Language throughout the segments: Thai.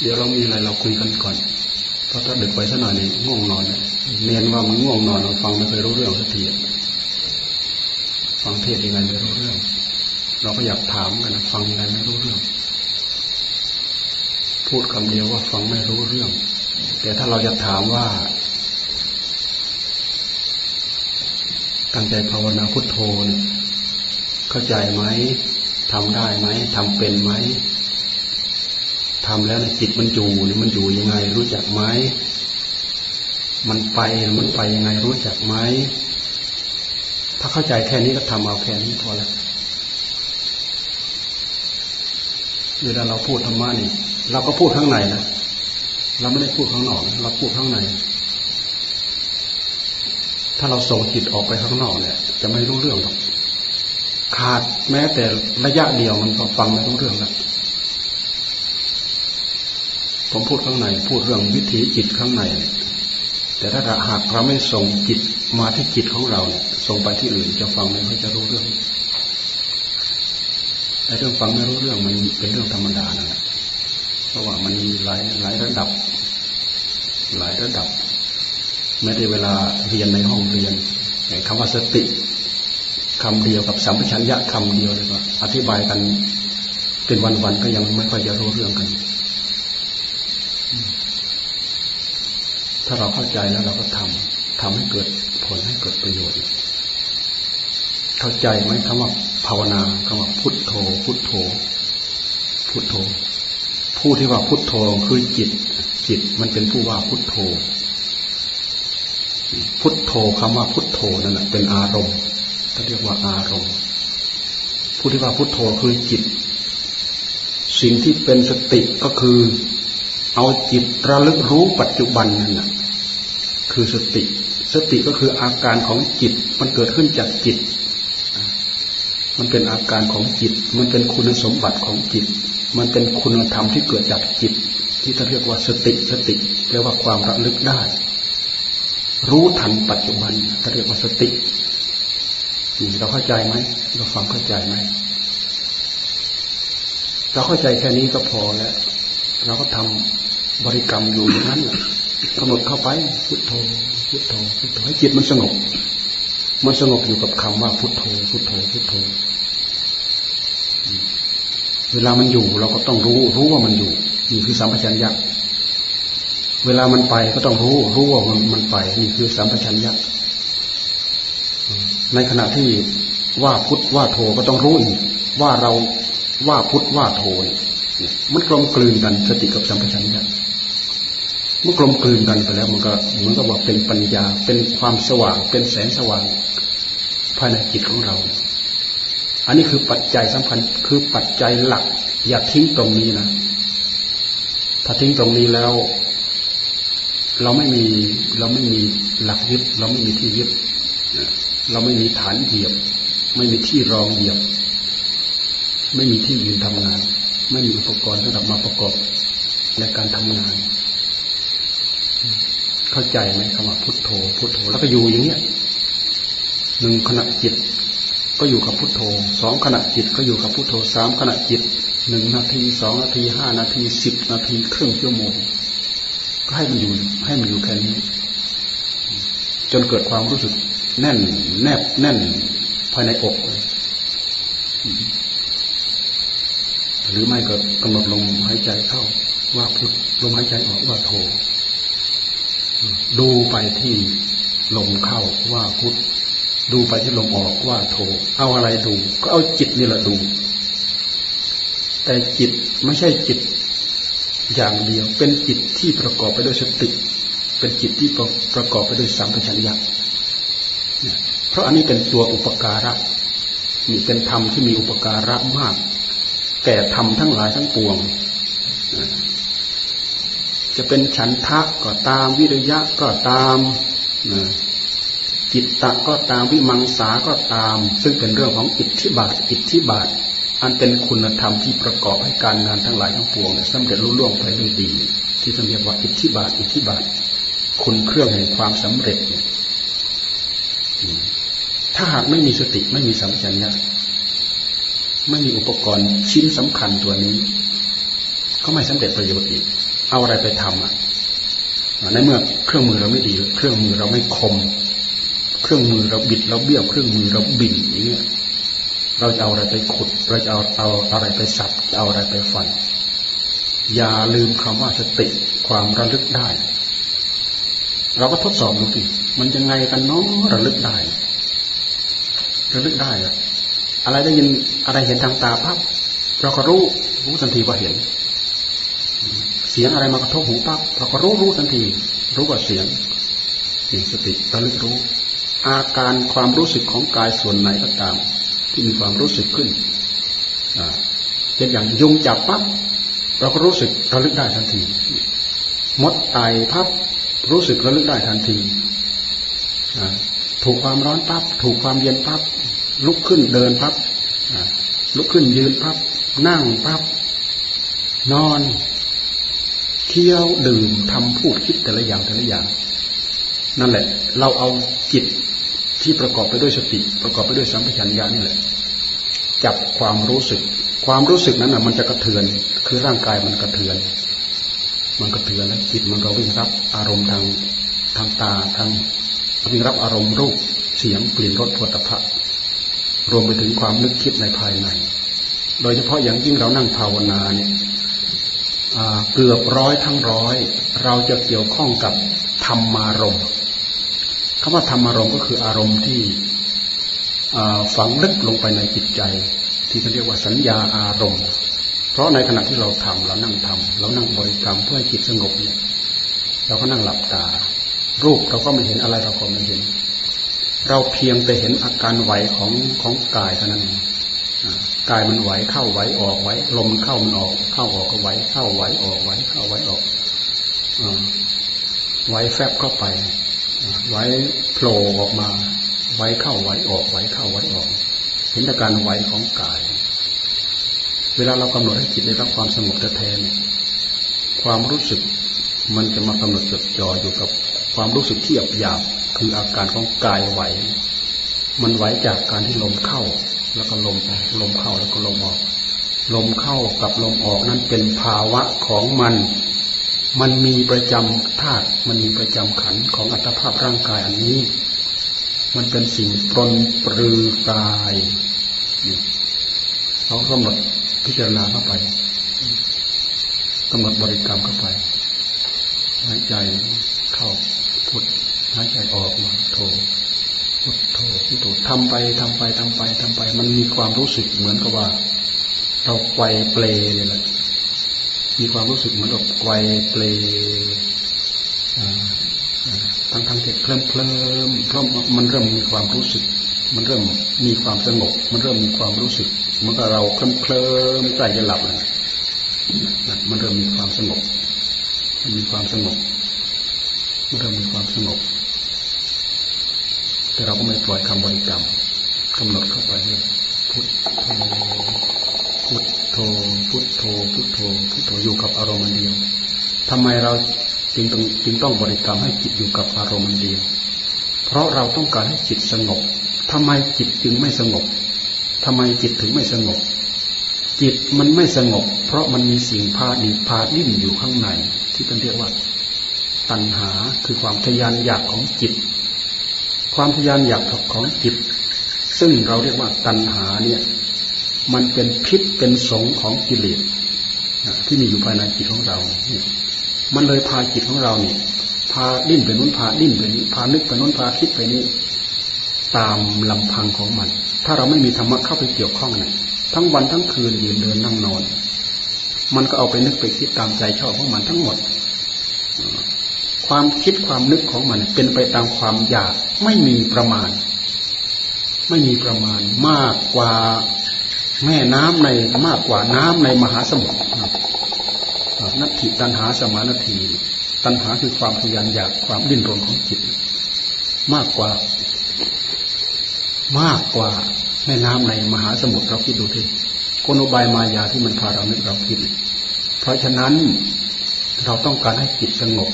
เดี๋ยวเรามีอะไรเราคุยกันก่อน เพราะถ้าดึกไปสักหน่อยนี่ง่วงนอนเนียนว่ามันง่วงนอนเราฟังไม่เคยรู้เรื่องสักทีฟังเทศยังไงไม่รู้เรื่อง เราก็อยากถามกันฟังยังไงไม่รู้เรื่อง พูดคำเดียวว่าฟังไม่รู้เรื่อง แต่ถ้าเราจะถามว่าตั้งใจภาวนาพุทโธเข้าใจไหมทำได้ไหมทำเป็นไหม ทำแล้วจิตมันอยู่นี่มันอยู่ยังไง รู้จักไหมมันไปมันไปยังไงรู้จักไหมถ้าเข้าใจแค่นี้ก็ทำเอาแค่นี้พอแล้วเวลาเราพูดธรรมะนี่เราก็พูดข้างในนะเราไม่ได้พูดข้างนอก เราพูดข้างใน ถ้าเราส่งจิตออกไปข้างนอกเนี่ย จะไม่รู้เรื่องหรอกขาดแม้แต่ระยะเดียวมันก็ฟังไม่รู้เรื่องแล้ว ผมพูดข้างใน พูดเรื่องวิถีจิตข้างใน แต่ถ้าหากเราไม่ส่งจิตมาที่จิตของเราเนี่ยส่งไปที่อื่นจะฟังไม่ค่อยจะรู้เรื่องไอ้เรื่องฟังไม่รู้เรื่องมันเป็นเรื่องธรรมดานะเพราะว่ามันมีหลายหลายระดับ หลายระดับไม่ได้เวลาเรียนในห้องเรียนคำว่าสติคำเดียวกับสัมปชัญญะคำเดียวเลยว่าอธิบายกันเป็นวันๆก็ยังไม่ค่อยจะรู้เรื่องกัน ถ้าเราเข้าใจแล้วเราก็ทำทำให้เกิดผลให้เกิดประโยชน์ เข้าใจไหมคำว่าภาวนาคำว่าพุทโธ พุทโธ พุทโธ ผู้ที่ว่าพุทโธคือจิต จิตมันเป็นผู้ว่าพุทโธ พุทโธคำว่าพุทโธนั่นแหละเป็นอารมณ์ก็เรียกว่าอารมณ์ ผู้ที่ว่าพุทโธคือจิต สิ่งที่เป็นสติก็คือ เอาจิตระลึกรู้ปัจจุบันนั่นแหละคือสติ สติก็คืออาการของจิต มันเกิดขึ้นจากจิต มันเป็นอาการของจิต มันเป็นคุณสมบัติของจิต มันเป็นคุณธรรมที่เกิดจากจิต ที่เราเรียกว่าสติ สติแปลว่าความระลึกได้ รู้ทันปัจจุบันเรียกว่าสติเราเข้าใจไหม เราฟังเข้าใจไหม เราเข้าใจแค่นี้ก็พอแล้ว เราก็ทำบริกรรมอยู่อย่างนั้นกำหนดเข้าไปพุทโธพุทโธพุทโธให้จิตมันสงบ มันสงบอยู่กับคำว่าพุทโธพุทโธพุทโธ เวลามันอยู่เราก็ต้องรู้รู้ว่ามันอยู่นี่คือสัมปชัญญะเวลามันไปก็ต้องรู้ รู้ว่ามันมันไปนี่คือสัมปชัญญะในขณะที่ว่าพุทธว่าโทก็ต้องรู้อีกว่าเราว่าพุทธว่าโทนี่ มันกลมกลืนกันสติกับสัมปชัญญะเมื่อกลมกลืนกันไปแล้ว มันก็เหมือนกับว่าเป็นปัญญาเป็นความสว่าง เป็นแสงสว่างภายในจิตของเรา อันนี้คือปัจจัยสำคัญคือปัจจัยหลัก อย่าทิ้งตรงนี้นะถ้าทิ้งตรงนี้แล้ว เราไม่มีเราไม่มีหลักยึด เราไม่มีที่ยึดเราไม่มีฐานเหยียบ ไม่มีที่รองเหยียบ ไม่มีที่ยืนทำงาน ไม่มีอุปกรณ์สำหรับมาประกอบในการทำงาน เข้าใจไหมคำว่าพุทโธ พุทโธ แล้วก็อยู่อย่างเนี้ยหนึ่งขณะจิต ก็อยู่กับพุทโธสองขณะจิตก็อยู่กับพุทโธสามขณะจิตหนึ่งนาทีสองนาทีห้านาทีสิบนาทีครึ่งชั่วโมงก็ให้มันอยู่ให้มันอยู่แค่นี้ จนเกิดความรู้สึกแน่น แนบแน่นภายในอก หรือไม่ก็กำหนดลมหายใจเข้า ว่าพุทลมหายใจออกว่าโทดูไปที่ลมเข้าว่าพุทดูไปที่ลมออกว่าโทเอาอะไรดู ก็เอาจิตนี่แหละดู แต่จิตไม่ใช่จิตอย่างเดียว เป็นจิตที่ประกอบไปด้วยสติ เป็นจิตที่ประกอบไปด้วยสัมปชัญญะเพราะอันนี้เป็นตัวอุปการะนี่เป็นธรรมที่มีอุปการะมาก แก่ธรรมทั้งหลายทั้งปวง จะเป็นฉันทะก็ตามวิริยะก็ตามจิตตะก็ตามวิมังสาก็ตาม ซึ่งเป็นเรื่องของอิทธิบาท อิทธิบาท อันเป็นคุณธรรมที่ประกอบให้การงานทั้งหลายทั้งปวงสำเร็จรุ่ล่วงไปด้วยดี ที่เรียกว่าอิทธิบาท อิทธิบาท คุณเครื่องแห่งความสำเร็จ ถ้าหากไม่มีสติไม่มีสัมปชัญญะ ไม่มีอุปกรณ์ชิ้นสำคัญตัวนี้ ก็ไม่สำเร็จประโยชน์อีก เอาอะไรไปทำอะในเมื่อเครื่องมือเราไม่ดี เครื่องมือเราไม่คม เครื่องมือเราบิดเราเบี้ยวเครื่องมือเราบินอย่างเงี้ยเราจะเอาอะไรไปขุด เราจะเอาเอาอะไรไปสับจะเอาอะไรไปฟัน อย่าลืมคำว่าสติความระลึกได้ เราก็ทดสอบดูสิมันยังไงกันเนาะระลึกได้ระลึกได้อะ อะไรได้ยินอะไรเห็นทางตาปั๊บเราก็รู้รู้ทันทีว่าเห็น เสียงอะไรมากระทบหูปั๊บเราก็รู้รู้ทันที รู้ว่าเสียงนี่สติระลึกรู้ อาการความรู้สึกของกายส่วนไหนก็ตาม ที่มีความรู้สึกขึ้นเป็นอย่างยุงจับปั๊บเราก็รู้สึกระลึกได้ทันที มดตายพับรู้สึกระลึกได้ทันทีถูกความร้อนปั๊บถูกความเย็นปั๊บ ลุกขึ้นเดินปั๊บลุกขึ้นยืนปั๊บนั่งปั๊บนอน เที่ยวดื่มทำพูดคิดแต่ละอย่างแต่ละอย่าง นั่นแหละ เราเอาจิตที่ประกอบไปด้วยสติ ประกอบไปด้วยสัมปชัญญะนี่แหละ จับความรู้สึก ความรู้สึกนั้นอะ มันจะกระเทือน คือร่างกายมันกระเทือน มันกระเทือนแล้วจิตมันก็วิ่งรับอารมณ์ทางทางตาทางวิ่งรับอารมณ์รูปเสียงกลิ่นรสผลิภัณฑ์ รวมไปถึงความนึกคิดในภายใน โดยเฉพาะอย่างยิ่งเรานั่งภาวนาเนี่ยเกือบร้อยทั้งร้อย เราจะเกี่ยวข้องกับธรรมารมณ์คำว่าธรรมารมณ์ก็คืออารมณ์ที่ฝังลึกลงไปในจิตใจ ที่เขาเรียกว่าสัญญาอารมณ์ เพราะในขณะที่เราทำเรานั่งทำเรานั่งบริกรรมเพื่อให้จิตสงบเนี่ยเราก็นั่งหลับตา รูปเราก็ไม่เห็นอะไรเราก็ไม่เห็น เราเพียงแต่เห็นอาการไหวของของกายเท่านั้นกายมันไหวเข้าไหวออกไหวลมเข้ามันออก เข้าออกก็ไหวเข้าไหวออกไหวเข้าไหวออกไหวแฟบเข้าไป ไหวโผล่ออกมา ไหวเข้าไหวออกไหวเข้าไหวออก เห็นอาการไหวของกาย เวลาเรากำหนดให้จิตได้รับความสงบแท้ๆความรู้สึกมันจะมากำหนดจดจ่ออยู่กับ ความรู้สึกที่หยาบคืออาการของกายไหว มันไหวจากการที่ลมเข้า แล้วก็ลมออกลมเข้าแล้วก็ลมออก ลมเข้ากับลมออกนั้นเป็นภาวะของมัน มันมีประจำธาตุมันมีประจำขันของอัตภาพร่างกายอันนี้ มันเป็นสิ่งปรนปรือกายเขากำหนดพิจารณาเข้าไปกำหนดบริกรรมเข้าไปหายใจเข้า หายใจออกมาโทพุทโธพุทโธทำไปทำไปทำไปทำไป มันมีความรู้สึกเหมือนกับว่า เราไกวเปลเลยแหละมีความรู้สึกเหมือนกับไกวเปลทั้งทั้งที่เคลิ้มเคลิ้มเพราะมันเริ่มมีความรู้สึก มันเริ่มมีความสงบ มันเริ่มมีความรู้สึกเมือนกับเราเคลิ้มเคลิ้มใกล้จะหลับเลยมันเริ่มมีความสงบมีความสงบมันเริ่มมีความสงบ แต่เราก็ไม่ปล่อยคำบริกรรมกำหนดเข้าไปเลยพุทโธพุทโธพุทโธพุทโธพุทโธอยู่กับอารมณ์เดียวทำไมเราจึงต้องจึงต้องบริกรรมให้จิตอยู่กับอารมณ์เดียว เพราะเราต้องการให้จิตสงบทำไมจิตจึงไม่สงบทำไมจิตถึงไม่สงบ จิตมันไม่สงบ เพราะมันมีสิ่งพาดีพาดิ้นอยู่ข้างใน ที่เป็นเรียกว่า ตัณหาคือความทยานอยากของจิต ความทยานอยากของจิต ซึ่งเราเรียกว่าตัณหาเนี่ย มันเป็นพิษเป็นสงของกิเลสที่มีอยู่ภายในจิตของเราเนี่ยมันเลยพาจิตของเราเนี่ยพาดิ้นไปนู้นพาดิ้นไปนี้พานึกไปนู้นพาคิดไปนี้ตามลำพังของมัน ถ้าเราไม่มีธรรมะเข้าไปเกี่ยวข้องเนี่ยทั้งวันทั้งคืนยืนเดินนั่งนอน มันก็เอาไปนึกไปคิดตามใจชอบของมันทั้งหมด ความคิดความนึกของมัน เป็นไปตามความอยากไม่มีประมาณ ไม่มีประมาณมากกว่าแม่น้ำในมากกว่าน้ำในมหาสมุทรนัตถิตันหาสมานาทีตันหาคือความพยายามอยากความดิ้นรนของจิต มากกว่า มากกว่าแม่น้ำในมหาสมุทรเราคิดดูทีกลบายมายาที่มันพาเรานึกเราคิด เพราะฉะนั้นเราต้องการให้จิตสงบ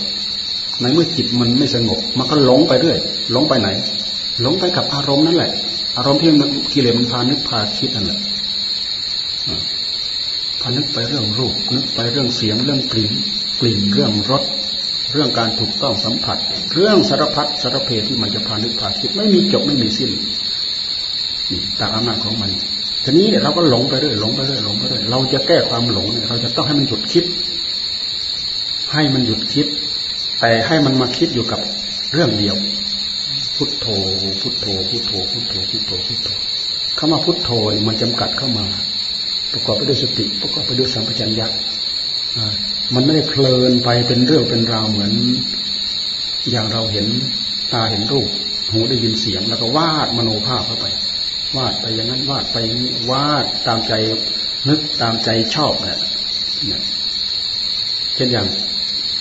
ในเมื่อจิตมันไม่สงบ มันก็หลงไปเรื่อยหลงไปไหน หลงไปกับอารมณ์นั่นแหละ อารมณ์ที่กิเลสมันพานึกพาคิดนั่นแหละพอพนึกไปเรื่องรูปนึกไปเรื่องเสียงเรื่องกลิ่นกลิ่นเรื่องรสเรื่องการถูกต้องสัมผัส เรื่องสารพัดสารเพที่มันจะพานึกพาคิดไม่มีจบไม่มีสิ้นตามอำนาจของมันทีนี้เราก็หลงไปเรื่อยหลงไปเรื่อยหลงไปเรื่อยเราจะแก้ความหลงเนี่ยเราจะต้องให้มันหยุดคิด ให้มันหยุดคิด แต่ให้มันมาคิดอยู่กับเรื่องเดียว พุทโธ พุทโธ พุทโธ พุทโธ พุทโธ พุทโธคำว่าพุทโธมันจำกัดเข้ามา ประกอบไปด้วยสติ ประกอบไปด้วยสัมปชัญญะมันไม่ได้เพลินไปเป็นเรื่องเป็นราวเหมือน อย่างเราเห็นตาเห็นรูปหูได้ยินเสียงแล้วก็วาดมโนภาพเข้าไป วาดไปอย่างนั้นวาดไปวาดตามใจนึกตามใจชอบเนี่ยเช่นอย่าง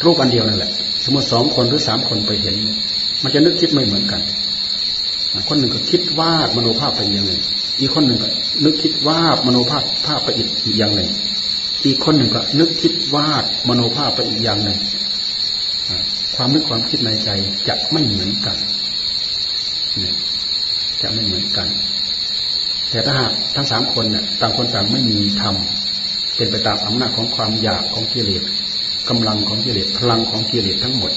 รูปอันเดียวนั่นแหละ สมมติสองคนหรือสามคนไปเห็น มันจะนึกคิดไม่เหมือนกัน คนหนึ่งก็คิดวาดมโนภาพไปอย่างหนึ่ง อีกคนหนึ่งก็นึกคิดวาดมโนภาพภาพไปอีกอย่างหนึ่ง อีกคนหนึ่งก็นึกคิดวาดมโนภาพไปอีกอย่างหนึ่ง ความนึกความคิดในใจจะไม่เหมือนกัน จะไม่เหมือนกัน แต่ถ้าหากทั้งสามคนเนี่ยต่างคนต่างไม่มีธรรมเป็นไปตามอำนาจของความอยากของกิเลส กำลังของกิเลสพลังของกิเลสทั้งหมด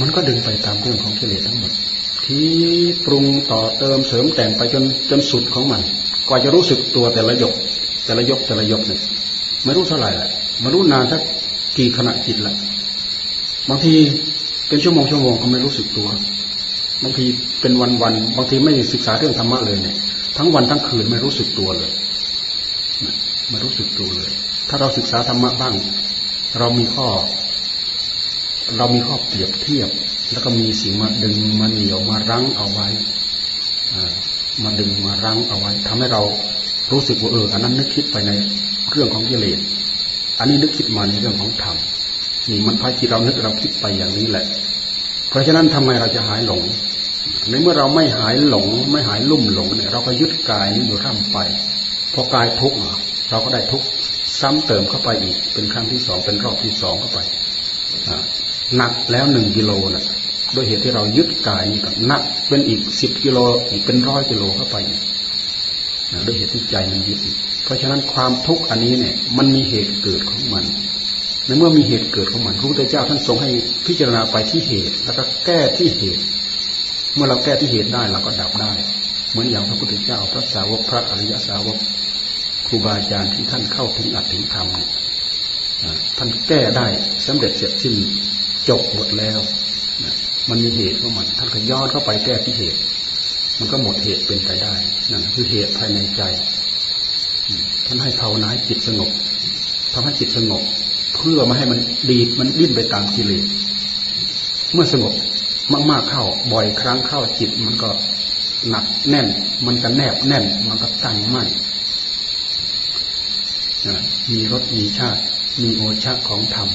มันก็ดึงไปตามเรื่องของกิเลสทั้งหมด ที่ปรุงต่อเติมเสริมแต่งไปจนจนสุดของมัน กว่าจะรู้สึกตัวแต่ละหยก แต่ละยกแต่ละยกเนี่ยไม่รู้เท่าไหร่แหละไม่รู้นานสักกี่ขณะจิตละบางทีเป็นชั่วโมงชั่วโมงก็ไม่รู้สึกตัว บางทีเป็นวันวันบางทีไม่ศึกษาเรื่องธรรมะเลยเนี่ย ทั้งวันทั้งคืนไม่รู้สึกตัวเลยไม่รู้สึกตัวเลย ถ้าเราศึกษาธรรมะบ้าง เรามีข้อ เรามีข้อเปรียบเทียบ แล้วก็มีสิ่งมาดึงมาเหนี่ยวมารั้งเอาไว้มาดึงมารั้งเอาไว้ทำให้เรารู้สึกว่าเอออันนั้นนึกคิดไปในเรื่องของกิเลสอันนี้นึกคิดมาในเรื่องของธรรมนี่มันพาจิตเรานึกเราคิดไปอย่างนี้แหละ เพราะฉะนั้นทำไมเราจะหายหลง ในเมื่อเราไม่หายหลง ไม่หายลุ่มหลงเนี่ยเราก็ยึดกายนี้อยู่ร่ำไปพอกายทุกข์เราก็ได้ทุกข์ ซ้ำเติมเข้าไปอีก เป็นครั้งที่สองเป็นรอบที่สองเข้าไปหนักแล้วหนึ่งกิโลนะด้วยเหตุที่เรายึดกายกับหนักเป็นอีกสิบกิโลอีกเป็นร้อยกิโลเข้าไปอีกด้วยเหตุที่ใจมันยึดเพราะฉะนั้นความทุกข์อันนี้เนี่ยมันมีเหตุเกิดของมันในเมื่อมีเหตุเกิดของมันพระพุทธเจ้าท่านทรงให้พิจารณาไปที่เหตุ แล้วก็แก้ที่เหตุ เมื่อเราแก้ที่เหตุได้เราก็ดับได้ เหมือนอย่างพระพุทธเจ้า พระสาวกพระอริยสาวก ครูบาอาจารย์ที่ท่านเข้าถึงอัตถึงธรรมท่านแก้ได้สำเร็จเสร็จสิ้นจบหมดแล้วมันมีเหตุของมันท่านก็ย้อนเข้าไปแก้ที่เหตุ มันก็หมดเหตุเป็นไปได้นั่นคือเหตุภายในใจ ท่านให้ภาวนาจิตสงบทำให้จิตสงบ เพื่อไม่ให้มันดีดมันดิ้นไปตามกิเลสเมื่อสงบมากๆเข้าบ่อยครั้งเข้าจิตมันก็หนักแน่น มันก็แนบแน่น มันก็ตั้งมั่น มีรสมีชาติ มีโอชาของธรรม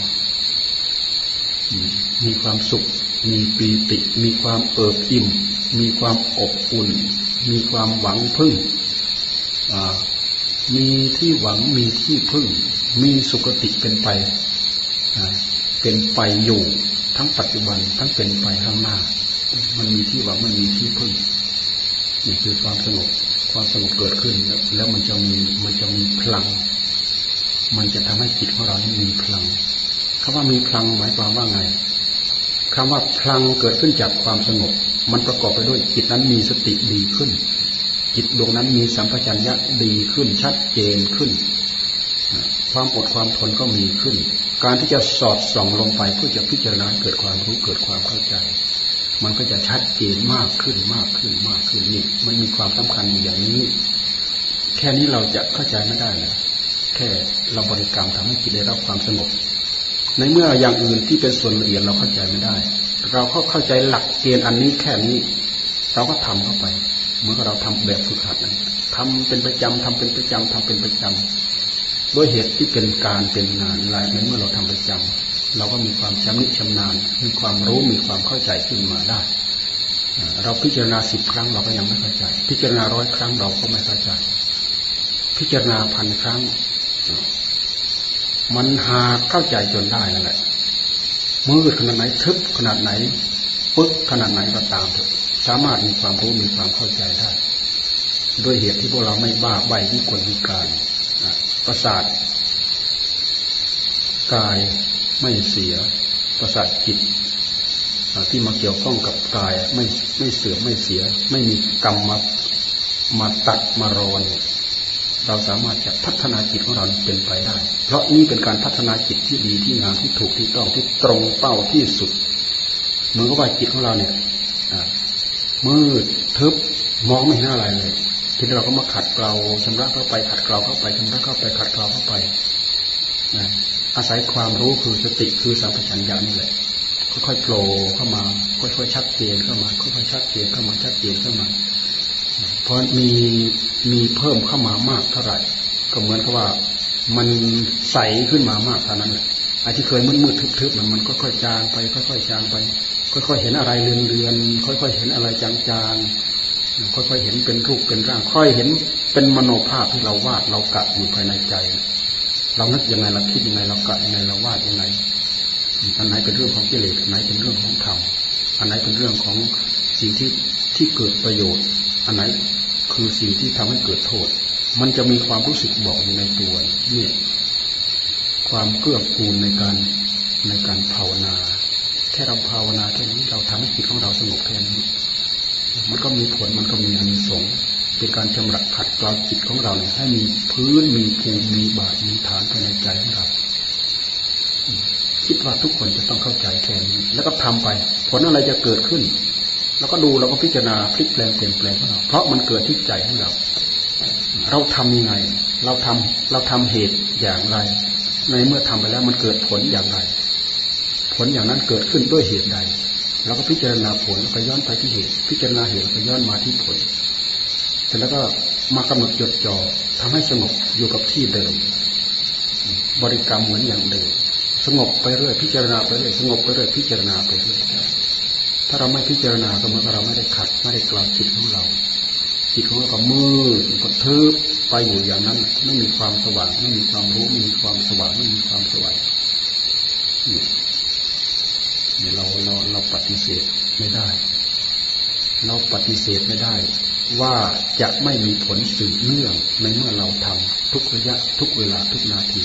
มีความสุข มีปีติ มีความเอิบอิ่ม มีความอบอุ่น มีความหวังพึ่ง มีที่หวังมีที่พึ่ง มีสุขติเป็นไป เป็นไปอยู่ทั้งปัจจุบันทั้งเป็นไปข้างหน้า มันมีที่หวังมันมีที่พึ่งนี่คือความสงบความสงบเกิดขึ้นแล้วมันจะมีมันจะมีพลัง มันจะทำให้จิตของเรานี้มีพลังคำว่ามีพลังหมายความว่าไงคำว่าพลังเกิดขึ้นจากความสงบ มันประกอบไปด้วยจิตนั้นมีสติดีขึ้น จิตดวงนั้นมีสัมปชัญญะดีขึ้นชัดเจนขึ้น ความอดความทนก็มีขึ้น การที่จะสอดส่องลงไปเพื่อจะพิจารณาเกิดความรู้เกิดความเข้าใจ มันก็จะชัดเจนมากขึ้นมากขึ้นมากขึ้นนี่มันมีความสำคัญอย่างนี้ แค่นี้เราจะเข้าใจไม่ได้เลย แค่เราบริกรรมทำให้จิตได้รับความสงบ ในเมื่ออย่างอื่นที่เป็นส่วนละเอียดเราเข้าใจไม่ได้ เราก็เข้าใจหลักเกณฑ์อันนี้แค่นี้ เราก็ทำเข้าไปเหมือนกับเราทำแบบฝึกหัดนั้นทำเป็นประจำทำเป็นประจำทำเป็นประจำด้วยเหตุที่เป็นการเป็นงานลายเมื่อเราทำประจำเราก็มีความชำนิชำนาญ มีความรู้มีความเข้าใจขึ้นมาได้ เราพิจารณาสิบครั้งเราก็ยังไม่เข้าใจ พิจารณาร้อยครั้งเราก็ไม่เข้าใจ พิจารณาพันครั้ง มันหาเข้าใจจนได้นั่นแหละมืดขนาดไหนทึบขนาดไหนปึ๊กขนาดไหนก็ตามเถอะสามารถมีความรู้มีความเข้าใจได้ ด้วยเหตุที่พวกเราไม่บ้าใบที่ควรมีการประสาทกายไม่เสีย ประสาทจิตที่มาเกี่ยวข้องกับกายไม่ไม่เสื่อมไม่เสีย ไม่มีกรรมมามาตัดมารอนเเราสามารถจะพัฒนาจิตของเราเป็นไปได้ เพราะนี่เป็นการพัฒนาจิตที่ดีที่งามที่ถูกที่ต้องที่ตรงเป้าที่สุด เหมือนกับว่าจิตของเราเนี่ยมืดทึบมองไม่เห็นอะไรเลยทีนี้เราก็มาขัดเกลาชำระเข้าไปขัดเกลาเข้าไปชำระเข้าไปขัดเกลาเข้าไปอาศัยความรู้คือสติคือสัมปชัญญะนี่แหละค่อยๆโผล่เข้ามาค่อยๆชัดเจนเข้ามาค่อยๆชัดเจนเข้ามาชัดเจนเข้ามา เพราะมีมีเพิ่มเข้ามามากเท่าไหร่ ก็เหมือนกับว่ามันใสขึ้นมามากเท่านั้นแหละไอ้ที่เคยมืดๆทึบๆมันมันค่อยๆจางไป ค่อยๆจางไป ค่อยๆเห็นอะไรเรือนๆค่อยๆเห็นอะไรจางๆค่อยๆเห็นเป็นรูปเป็นร่าง ค่อยเห็นเป็นมโนภาพที่เราวาดเรากะอยู่ภายในใจ เรานึกยังไงเราคิดยังไงเรากะยังไงเราวาดยังไงอันไหนเป็นเรื่องของกิเลสอันไหนเป็นเรื่องของธรรมอันไหนเป็นเรื่องของสิ่งที่ที่เกิดประโยชน์ อันไหนคือสิ่งที่ทำให้เกิดโทษ มันจะมีความรู้สึกบอกอยู่ในตัวเนี่ยความเกื้อกูลในการในการภาวนา แค่เราภาวนาแค่นี้เราทำให้จิตของเราสงบแค่นี้มันก็มีผลมันก็มีอานิสงส์เป็นการชำระขัดเกลาจิตของเราให้มีพื้นมีภูมิมีบาทมีฐานภายในใจของเราคิดว่าทุกคนจะต้องเข้าใจแค่นี้แล้วก็ทำไป ผลอะไรจะเกิดขึ้น แล้วก็ดูเราก็พิจารณาพลิกแปลงเปลี่ยนแปลงของเราเพราะมันเกิดที่ใจของเรา เราทำยังไง เราทำเราทำเหตุอย่างไร ในเมื่อทำไปแล้วมันเกิดผลอย่างไร ผลอย่างนั้นเกิดขึ้นด้วยเหตุใดเราก็พิจารณาผลแล้วก็ย้อนไปที่เหตุ พิจารณาเหตุแล้วก็ย้อนมาที่ผลเสร็จแล้วก็มากำหนดจดจ่อทำให้สงบอยู่กับที่เดิม บริกรรมเหมือนอย่างเดิมสงบไปเรื่อยพิจารณาไปเรื่อยสงบไปเรื่อยพิจารณาไปเรื่อย ถ้าเราไม่พิจารณาก็เหมือนเราไม่ได้ขัดไม่ได้กลางจิตของเราจิตของเราก็มืดก็ทึบไปอยู่อย่างนั้นไม่มีความสว่างไม่มีความรู้ไม่มีความสว่างไม่มีความสว่างเนี่ยเราเราเราปฏิเสธไม่ได้ เราปฏิเสธไม่ได้ ว่าจะไม่มีผลสืบเนื่องในเมื่อเราทำทุกระยะทุกเวลาทุกนาที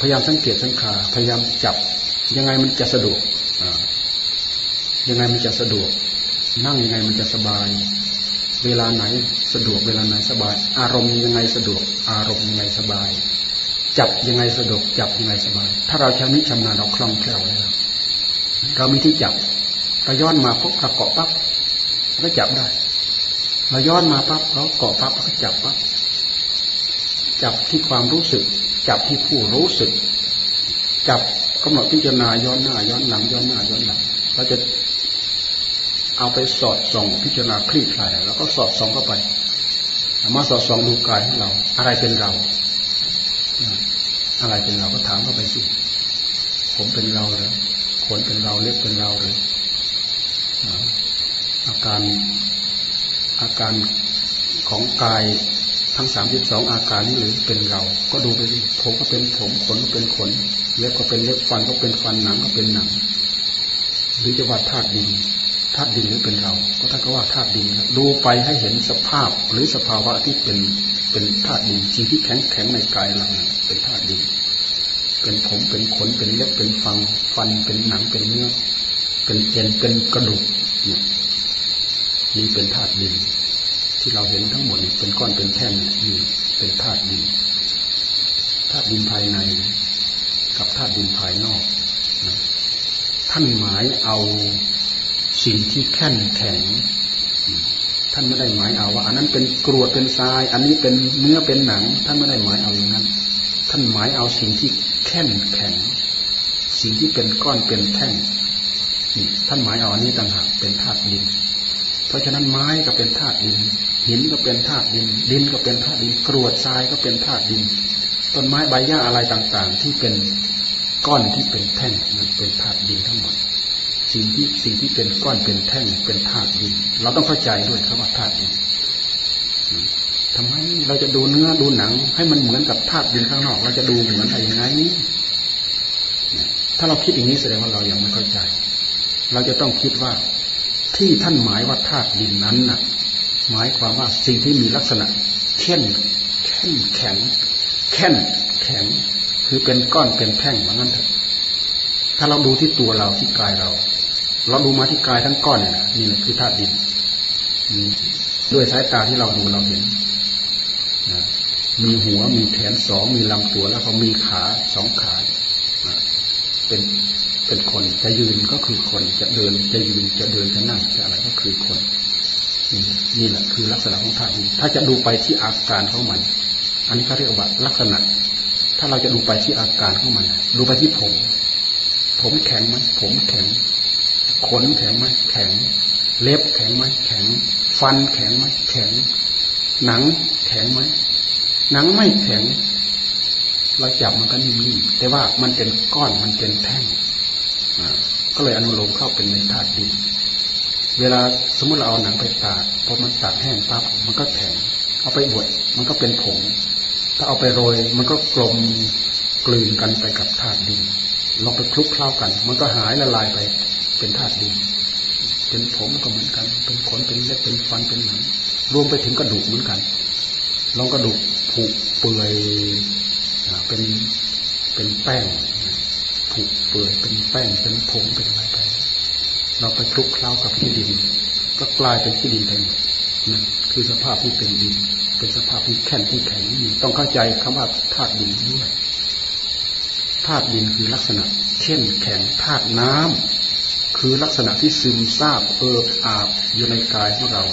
พยายามสังเกตสังขาพยายามจับยังไงมันจะสะดวก ยังไงมันจะสะดวก นั่งยังไงมันจะสบาย เวลาไหนสะดวกเวลาไหนสบาย อารมณ์ยังไงสะดวก อารมณ์ยังไงสบาย จับยังไงสะดวก จับยังไงสบาย ถ้าเราชำนิชำนาญเราคล่องแคล่วแล้วเรามีที่จับเราย้อนมาปุ๊บเราเกาะปั๊บก็จับได้เราย้อนมาปั๊บเราเกาะปั๊บก็จับปั๊บจับที่ความรู้สึก จับที่ผู้รู้สึก จับกำหนดพิจารณาย้อนหน้าย้อนหลังย้อนหน้าย้อนหลังเราจะ เอาไปสอดส่องพิจารณาคลี่คลายแล้วก็สอดส่องเข้าไปมาสอดส่องดูกายของเรา อะไรเป็นเรา อะไรเป็นเราก็ถามเข้าไปสิผมเป็นเราหรือขนเป็นเราเล็บเป็นเราหรืออาการอาการของกายทั้งสามสิบสองอาการนี้หรือเป็นเรา ก็ดูไปดิผมก็เป็นผมขนก็เป็นขน เล็บก็เป็นเล็บฟันก็เป็นฟันหนังก็เป็นหนัง หรือจะว่าธาตุดิน ธาตุดินหรือเป็นเรา ก็ท่านก็ว่าธาตุดินดูไปให้เห็นสภาพหรือสภาวะที่เป็นเป็นธาตุดินสิ่งที่แข็งแข็งในกายเราเป็นธาตุดิน เป็นผมเป็นขนเป็นเล็บเป็นฟังฟันเป็นหนังเป็นเนื้อ เป็นเอ็นเป็นกระดูกนี่เป็นธาตุดิน ที่เราเห็นทั้งหมดเป็นก้อนเป็นแท่งนี่เป็นธาตุดินธาตุดินภายใน กับธาตุดินภายนอกท่านหมายเอา สิ่งที่แข็งแข็งท่านไม่ได้หมายเอาว่า อันนั้นเป็นกรวดเป็นทราย อันนี้เป็นเนื้อเป็นหนัง ท่านไม่ได้หมายเอาอย่างนั้น ท่านหมายเอาสิ่งที่แข็งแข็ง สิ่งที่เป็นก้อนเป็นแท่งท่านหมายเอาอันนี้ต่างหากเป็นธาตุดิน เพราะฉะนั้นไม้ก็เป็นธาตุดิน หินก็เป็นธาตุดิน ดินก็เป็นธาตุดิน กรวดทรายก็เป็นธาตุดิน ต้นไม้ใบหญ้าอะไรต่างๆ ที่เป็นก้อนที่เป็นแท่งมันเป็นธาตุดินทั้งหมด สิ่งที่สิ่งที่เป็นก้อนเป็นแท่งเป็นธาตุดิน เราต้องเข้าใจด้วยคำว่าธาตุดินทำไมเราจะดูเนื้อดูหนัง ให้มันเหมือนกับธาตุดินข้างนอก เราจะดูเหมือนอะไรยังไงนี้ถ้าเราคิดอย่างนี้แสดงว่าเรายังไม่เข้าใจ เราจะต้องคิดว่าที่ท่านหมายว่าธาตุดินนั้นน่ะ หมายความว่าสิ่งที่มีลักษณะเข้นเข้นแข็งแข็งแข็งคือเป็นก้อนเป็นแท่งเหมือนกันเถอะถ้าเราดูที่ตัวเราที่กายเรา เราดูมาที่กายทั้งก้อนเนี่ยนี่แหละคือธาตุดินด้วยสายตาที่เราดูเราเห็นมีหัวมีแขนสองมีลำตัวแล้วก็มีขาสองขาเป็นเป็นคนจะยืนก็คือคนจะเดินจะยืนจะเดินจะนั่งจะอะไรก็คือคน นี่แหละคือลักษณะของธาตุถ้าจะดูไปที่อาการของมัน อันนี้เขาเรียกว่าลักษณะ ถ้าเราจะดูไปที่อาการของมัน ดูไปที่ผม ผมแข็งไหมผมแข็ง ขนแข็งไหมแข็ง เล็บแข็งไหมแข็ง ฟันแข็งไหมแข็ง หนังแข็งไหมหนังไม่แข็ง เราจับมันก็นิ่มๆแต่ว่ามันเป็นก้อนมันเป็นแท่งก็เลยอนุโลมเข้าเป็นในธาตุดินเวลาสมมติเราเอาหนังไปตากพอมันตากแห้งปั๊บมันก็แข็ง เอาไปบดมันก็เป็นผง ถ้าเอาไปโรย มันก็กลมกลืนกันไปกับธาตุดินลองไปคลุกเคล้ากัน มันก็หายละลายไป เป็นธาตุดิน เป็นผมก็เหมือนกัน เป็นขน เป็นเล็บ เป็นฟัน เป็นหนัง รวมไปถึงกระดูกเหมือนกัน ลองกระดูกผุเปื่อยเป็น เป็นแป้ง ผุเปื่อย เป็นแป้ง เป็นผง เป็นอะไรไป เราไปคลุกเคล้ากับที่ดิน ก็กลายเป็นที่ดินไปนคือสภาพที่เป็นดิน เป็นสภาพที่แข็งที่แข็ง ต้องเข้าใจคำว่าธาตุดินด้วยธาตุดินคือลักษณะ เช่นแข็งธาตุน้ำ คือลักษณะที่ซึมซาบเอิบอาบอยู่ในกายของเรา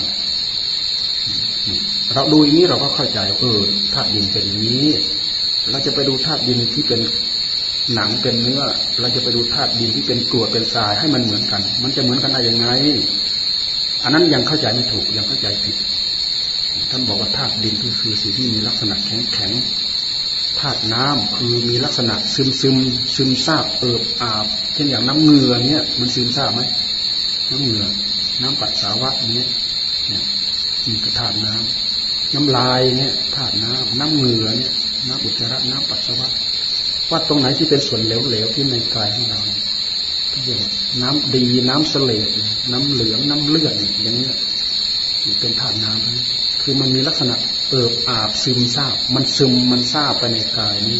เราดูอย่างนี้เราก็เข้าใจเออธาตุดินเป็นอย่างนี้ เราจะไปดูธาตุดินที่เป็นหนังเป็นเนื้อ เราจะไปดูธาตุดินที่เป็นกรวดเป็นทรายให้มันเหมือนกัน มันจะเหมือนกันได้ยังไง อันนั้นยังเข้าใจไม่ถูกยังเข้าใจผิดท่านบอกว่าธาตุดินคือคือสิ่งที่มีลักษณะแข็งแข็ง ธาตุน้ำคือมีลักษณะซึมซึมซึมซาบเอิบอาบเช่นอย่างน้ำเงือเนี่ยมันซึมซาบไหมน้ำเงือน้ำปัสสาวะเนี้ยเนี่ยมีกระธาตุน้ำน้ำลายเนี่ยธาตุน้ำน้ำเงือเนี่ยน้ำอุจจาระน้ำปัสสาวะว่าตรงไหนที่เป็นส่วนเหลวๆที่ในกายของเราเรียกว่าน้ำดีน้ำเสลดน้ำเหลืองน้ำเลือดอย่างนี้เป็นธาตุน้ำ คือมันมีลักษณะเอิบอาบซึมซาบ มันซึมมันซาบไปในกายนี้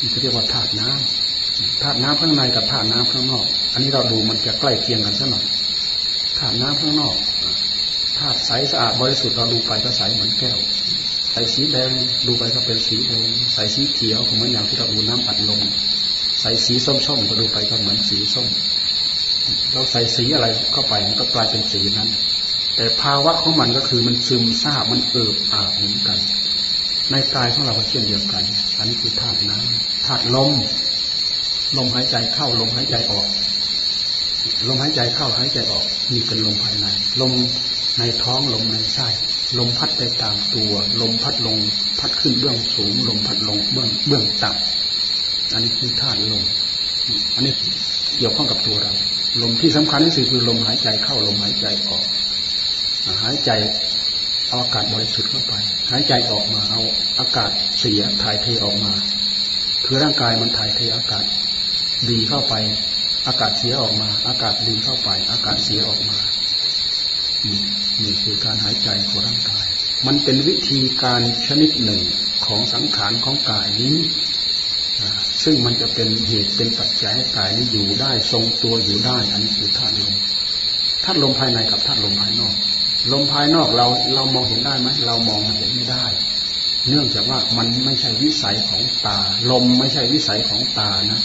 นี่เรียกว่าธาตุน้ำธาตุน้ำข้างในกับธาตุน้ำข้างนอก อันนี้เราดูมันจะใกล้เคียงกันสักหน่อยธาตุน้ำข้างนอกธาตุใสสะอาดบริสุทธิ์เราดูไปก็ใสเหมือนแก้วใสสีแดงดูไปก็เป็นสีแดงใสสีเขียวเหมือนอย่างที่เราดูน้ำอัดลมใสสีส้มๆก็ดูไปก็เหมือนสีส้มเราใส่สีอะไรเข้าไปมันก็กลายเป็นสีนั้น แต่ภาวะของมันก็คือมันซึมซาบมันเอิบอาบเหมือนกัน ในกายของเราก็เช่นเดียวกัน อันนี้คือธาตุน้ำธาตุลมลมหายใจเข้าลมหายใจออก ลมหายใจเข้าหายใจออกนี่เป็นลมภายใน ลมในท้องลมในไส้ลมพัดไปตามตัว ลมพัดลง พัดขึ้นเบื้องสูง ลมพัดลงเบื้องเบื้องต่ำอันนี้คือธาตุลม อันนี้เกี่ยวข้องกับตัวเรา ลมที่สำคัญที่สุดคือลมหายใจเข้าลมหายใจออก หายใจเอาอากาศบริสุทธิ์เข้าไป หายใจออกมาเอาอากาศเสียถ่ายเทออกมา คือร่างกายมันถ่ายเทอากาศดีเข้าไป อากาศเสียออกมา อากาศดีเข้าไป อากาศเสียออกมานี่คือการหายใจของร่างกาย มันเป็นวิธีการชนิดหนึ่งของสังขารของกายนี้ ซึ่งมันจะเป็นเหตุเป็นปัจจัยให้กายนี้อยู่ได้ทรงตัวอยู่ได้ อันนี้คือธาตุลมธาตุลมภายในกับธาตุลมภายนอก ลมภายนอกเราเรามองเห็นได้ไหมเรามองเห็นไม่ได้ เนื่องจากว่ามันไม่ใช่วิสัยของตา ลมไม่ใช่วิสัยของตานะ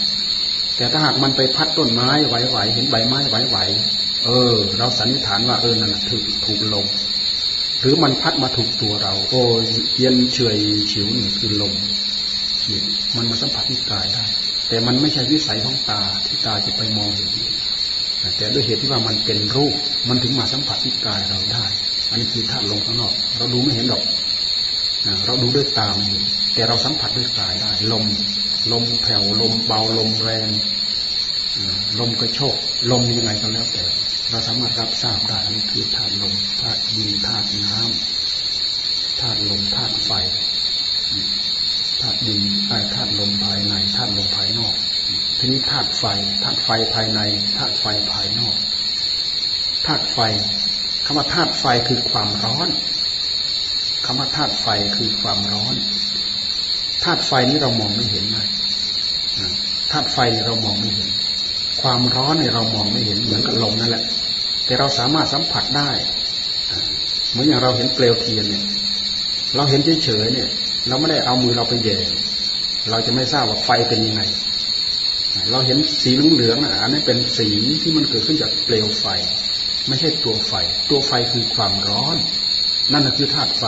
แต่ถ้าหากมันไปพัดต้นไม้ไหวๆเห็นใบไม้ไหวๆเออ เราสันนิษฐานว่าเออนั่นถูกถูกลมหรือมันพัดมาถูกตัวเรา โอ้เย็นเฉยฉิวนี่คือลมมันมาสัมผัสที่กายได้ แต่มันไม่ใช่วิสัยของตาที่ตาจะไปมองเห็น แต่ด้วยเหตุที่ว่ามันเป็นรูป มันถึงมาสัมผัสที่กายเราได้ อันนี้คือธาตุลมข้างนอก เราดูไม่เห็นหรอกเราดูด้วยตาแต่เราสัมผัสด้วยกายได้ ลม ลมแผ่ว ลมเบา ลมแรง ลมกระโชก ลมยังไงก็แล้วแต่ เราสามารถรับทราบได้นี่คือธาตุลม ธาตุดิน ธาตุน้ำธาตุลม ธาตุไฟ ธาตุดินธาตุลมภายใน ธาตุลมภายนอก ทีนี้ธาตุไฟธาตุไฟภายในธาตุไฟภายนอกธาตุไฟคำว่าธาตุไฟคือความร้อนคำว่าธาตุไฟคือความร้อนธาตุไฟนี้เรามองไม่เห็นเลยธาตุไฟเรามองไม่เห็น ความร้อนเนี่ยเรามองไม่เห็นเหมือนกับลมนั่นแหละ แต่เราสามารถสัมผัสได้ เหมือนอย่างเราเห็นเปลวเทียนเนี่ย เราเห็นเฉยๆเนี่ย เราไม่ได้เอามือเราไปแย่เราจะไม่ทราบว่าไฟเป็นยังไง เราเห็นสีเหลืองๆนะอันนี้เป็นสีที่มันเกิดขึ้นจากเปลวไฟ ไม่ใช่ตัวไฟ ตัวไฟคือความร้อน นั่นคือธาตุไฟ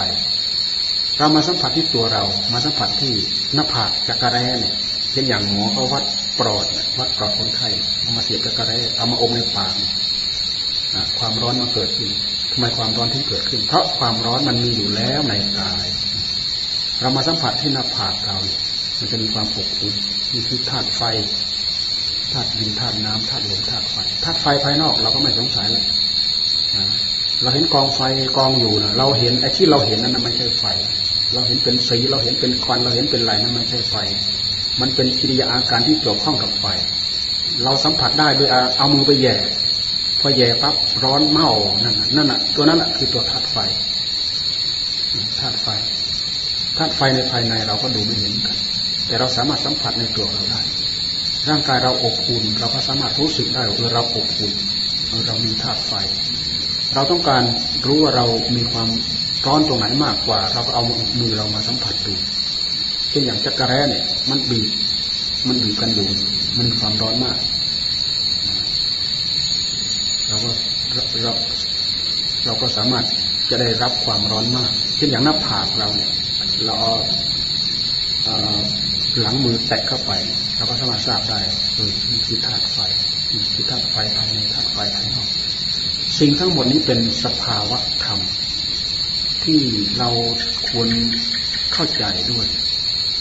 เรามาสัมผัสที่ตัวเรา มาสัมผัสที่หน้าผากจักระแร้เนี่ยเช่นอย่างหมอเขาวัดปลอดวัดปลอดคนไข้เอามาเสียบจักระแร้เอามาอมในปากความร้อนมาเกิดขึ้นทำไมความร้อนถึงเกิดขึ้น เพราะความร้อนมันมีอยู่แล้วในกาย เรามาสัมผัสที่หน้าผากเรา มันจะมีความอบอุ่นนี่คือธาตุไฟ ธาตุดินธาตุน้ำธาตุลมธาตุไฟธาตุไฟภายนอกเราก็ไม่สงสัยแล้วเราเห็นกองไฟกองอยู่นะเราเห็นไอ้ที่เราเห็นนั้นไม่ใช่ไฟ เราเห็นเป็นสีเราเห็นเป็นควันเราเห็นเป็นไรนั้นไม่ใช่ไฟ มันเป็นกิริยาอาการที่เกี่ยวข้องกับไฟ เราสัมผัสได้ด้วยเอามือไปแย่พอแย่ปั๊บร้อนเมานั่นนั่นน่ะตัวนั้นแหละคือตัวธาตุไฟธาตุไฟธาตุไฟในภายในเราก็ดูไม่เห็นกัน แต่เราสามารถสัมผัสในตัวเราได้ ร่างกายเราอบอุ่นเราก็สามารถรู้สึกได้ว่าเราอบอุ่นเรามีธาตุไฟ เราต้องการรู้ว่าเรามีความร้อนตรงไหนมากกว่า เราก็เอามือเรามาสัมผัสดูเช่นอย่างจักระแร้เนี่ย มันบีบมันบีบกันอยู่มันมีความร้อนมากเราก็เราเราก็สามารถจะได้รับความร้อนมาก เช่นอย่างหน้าผากเราเนี่ย เรา หลังมือแตะเข้าไปเราก็สามารถทราบได้เออนี่คือธาตุไฟนี่คือธาตุไฟภายในธาตุไฟภายนอกสิ่งทั้งหมดนี้เป็นสภาวะธรรม ที่เราควรเข้าใจด้วย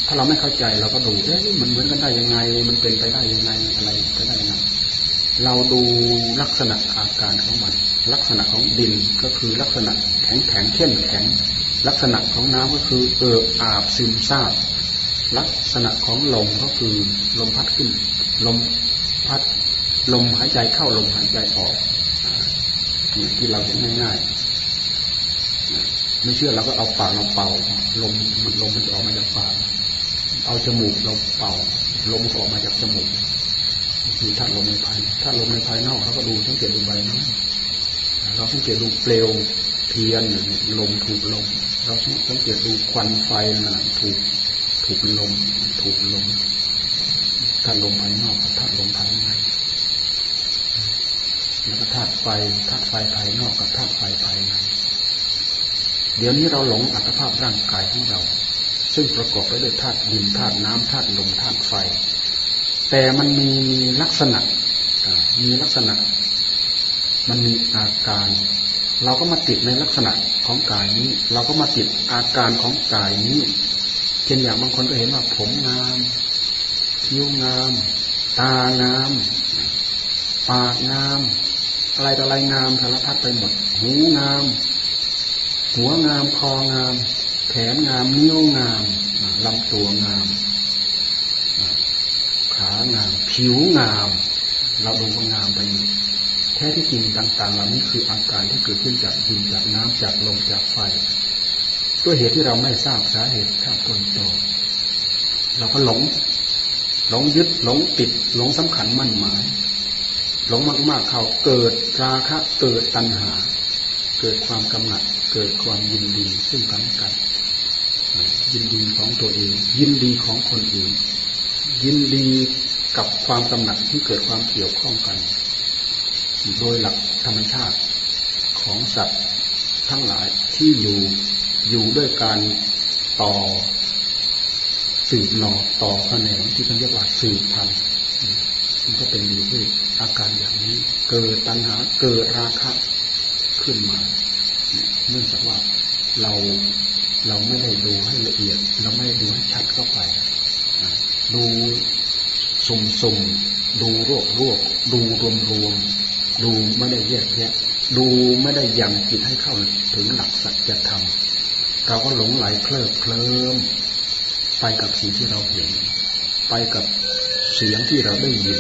ถ้าเราไม่เข้าใจเราก็ดูเอ๊ะมันเหมือนกันได้ยังไง มันเป็นไปได้ยังไงอะไรไปได้ยังไงเราดูลักษณะอาการของมัน ลักษณะของดินก็คือลักษณะแข็งแข็งเข้มแข็ง ลักษณะของน้ำก็คือเอิบอาบซึมซาบ ลักษณะของลมก็คือลมพัดขึ้น ลมพัดลมหายใจเข้าลมหายใจออกที่เราเห็นง่ายๆไม่เชื่อเราก็เอาปากเราเป่า ลมมันลมมันจะออกมาจากปากเอาจมูกเราเป่า ลมออกมาจากจมูกคือธาตุลมในภายธาตุลมในภายนอกเราก็ดูสังเกตดูใบน้ำเราสังเกตดูเปลวเทียนลมถูกลม เราสังเกตดูควันไฟนะถูก ถูกลม ถูกลมธาตุลมภายนอกธาตุลมภายในแล้วก็ธาตุไฟธาตุไฟภายนอกกับธาตุไฟภายใน เดี๋ยวนี้เราหลงอัตภาพร่างกายของเรา ซึ่งประกอบไปด้วยธาตุดินธาตุน้ำธาตุลมธาตุไฟ แต่มันมีลักษณะมีลักษณะ มันมีอาการ เราก็มาติดในลักษณะของกายนี้ เราก็มาติดอาการของกายนี้ เช่นอย่างบางคนก็เห็นว่าผมงามคิ้วงาม ตางาม ปากงาม อะไรต่ออะไรงามสารพัดไปหมด หูงาม หัวงามคองาม แขนงามนิ้วงามลำตัวงาม ขางาม ผิวงาม เราดูว่างามไปแท้ที่จริงต่างๆเหล่านี้คืออาการที่เกิดขึ้นจากดินจากน้ำจากลมจากไฟ ด้วยเหตุที่เราไม่ทราบสาเหตุข้าต้นตอเราก็หลง หลงยึดหลงติด หลงสำคัญมั่นหมาย หลงมากๆเขาเกิดราคะเกิดตัณหา เกิดความกำหนัด เกิดความยินดีซึ่งกันกันยินดีของตัวเอง ยินดีของคนอื่น ยินดีกับความกำหนัดที่เกิดความเกี่ยวข้องกัน โดยหลักธรรมชาติของสัตว์ทั้งหลายที่อยู่ อยู่ด้วยการต่อสืบหน่อต่อแขนงที่เขาเรียกว่าสืบพันธุ์มันก็เป็นอยู่ด้วยอาการอย่างนี้ เกิดตัณหาเกิดราคะขึ้นมาเนื่องจากว่าเราเราไม่ได้ดูให้ละเอียด เราไม่ได้ดูให้ชัดเข้าไปดูสุ่มสุ่มดูรวบรวบดูรวมรวมดูไม่ได้แยกแยะ ดูไม่ได้ยังจิตให้เข้าถึงหลักสัจธรรม เราก็หลงไหลเคลิบเคลิ้มไปกับสิ่งที่เราเห็น ไปกับเสียงที่เราได้ยิน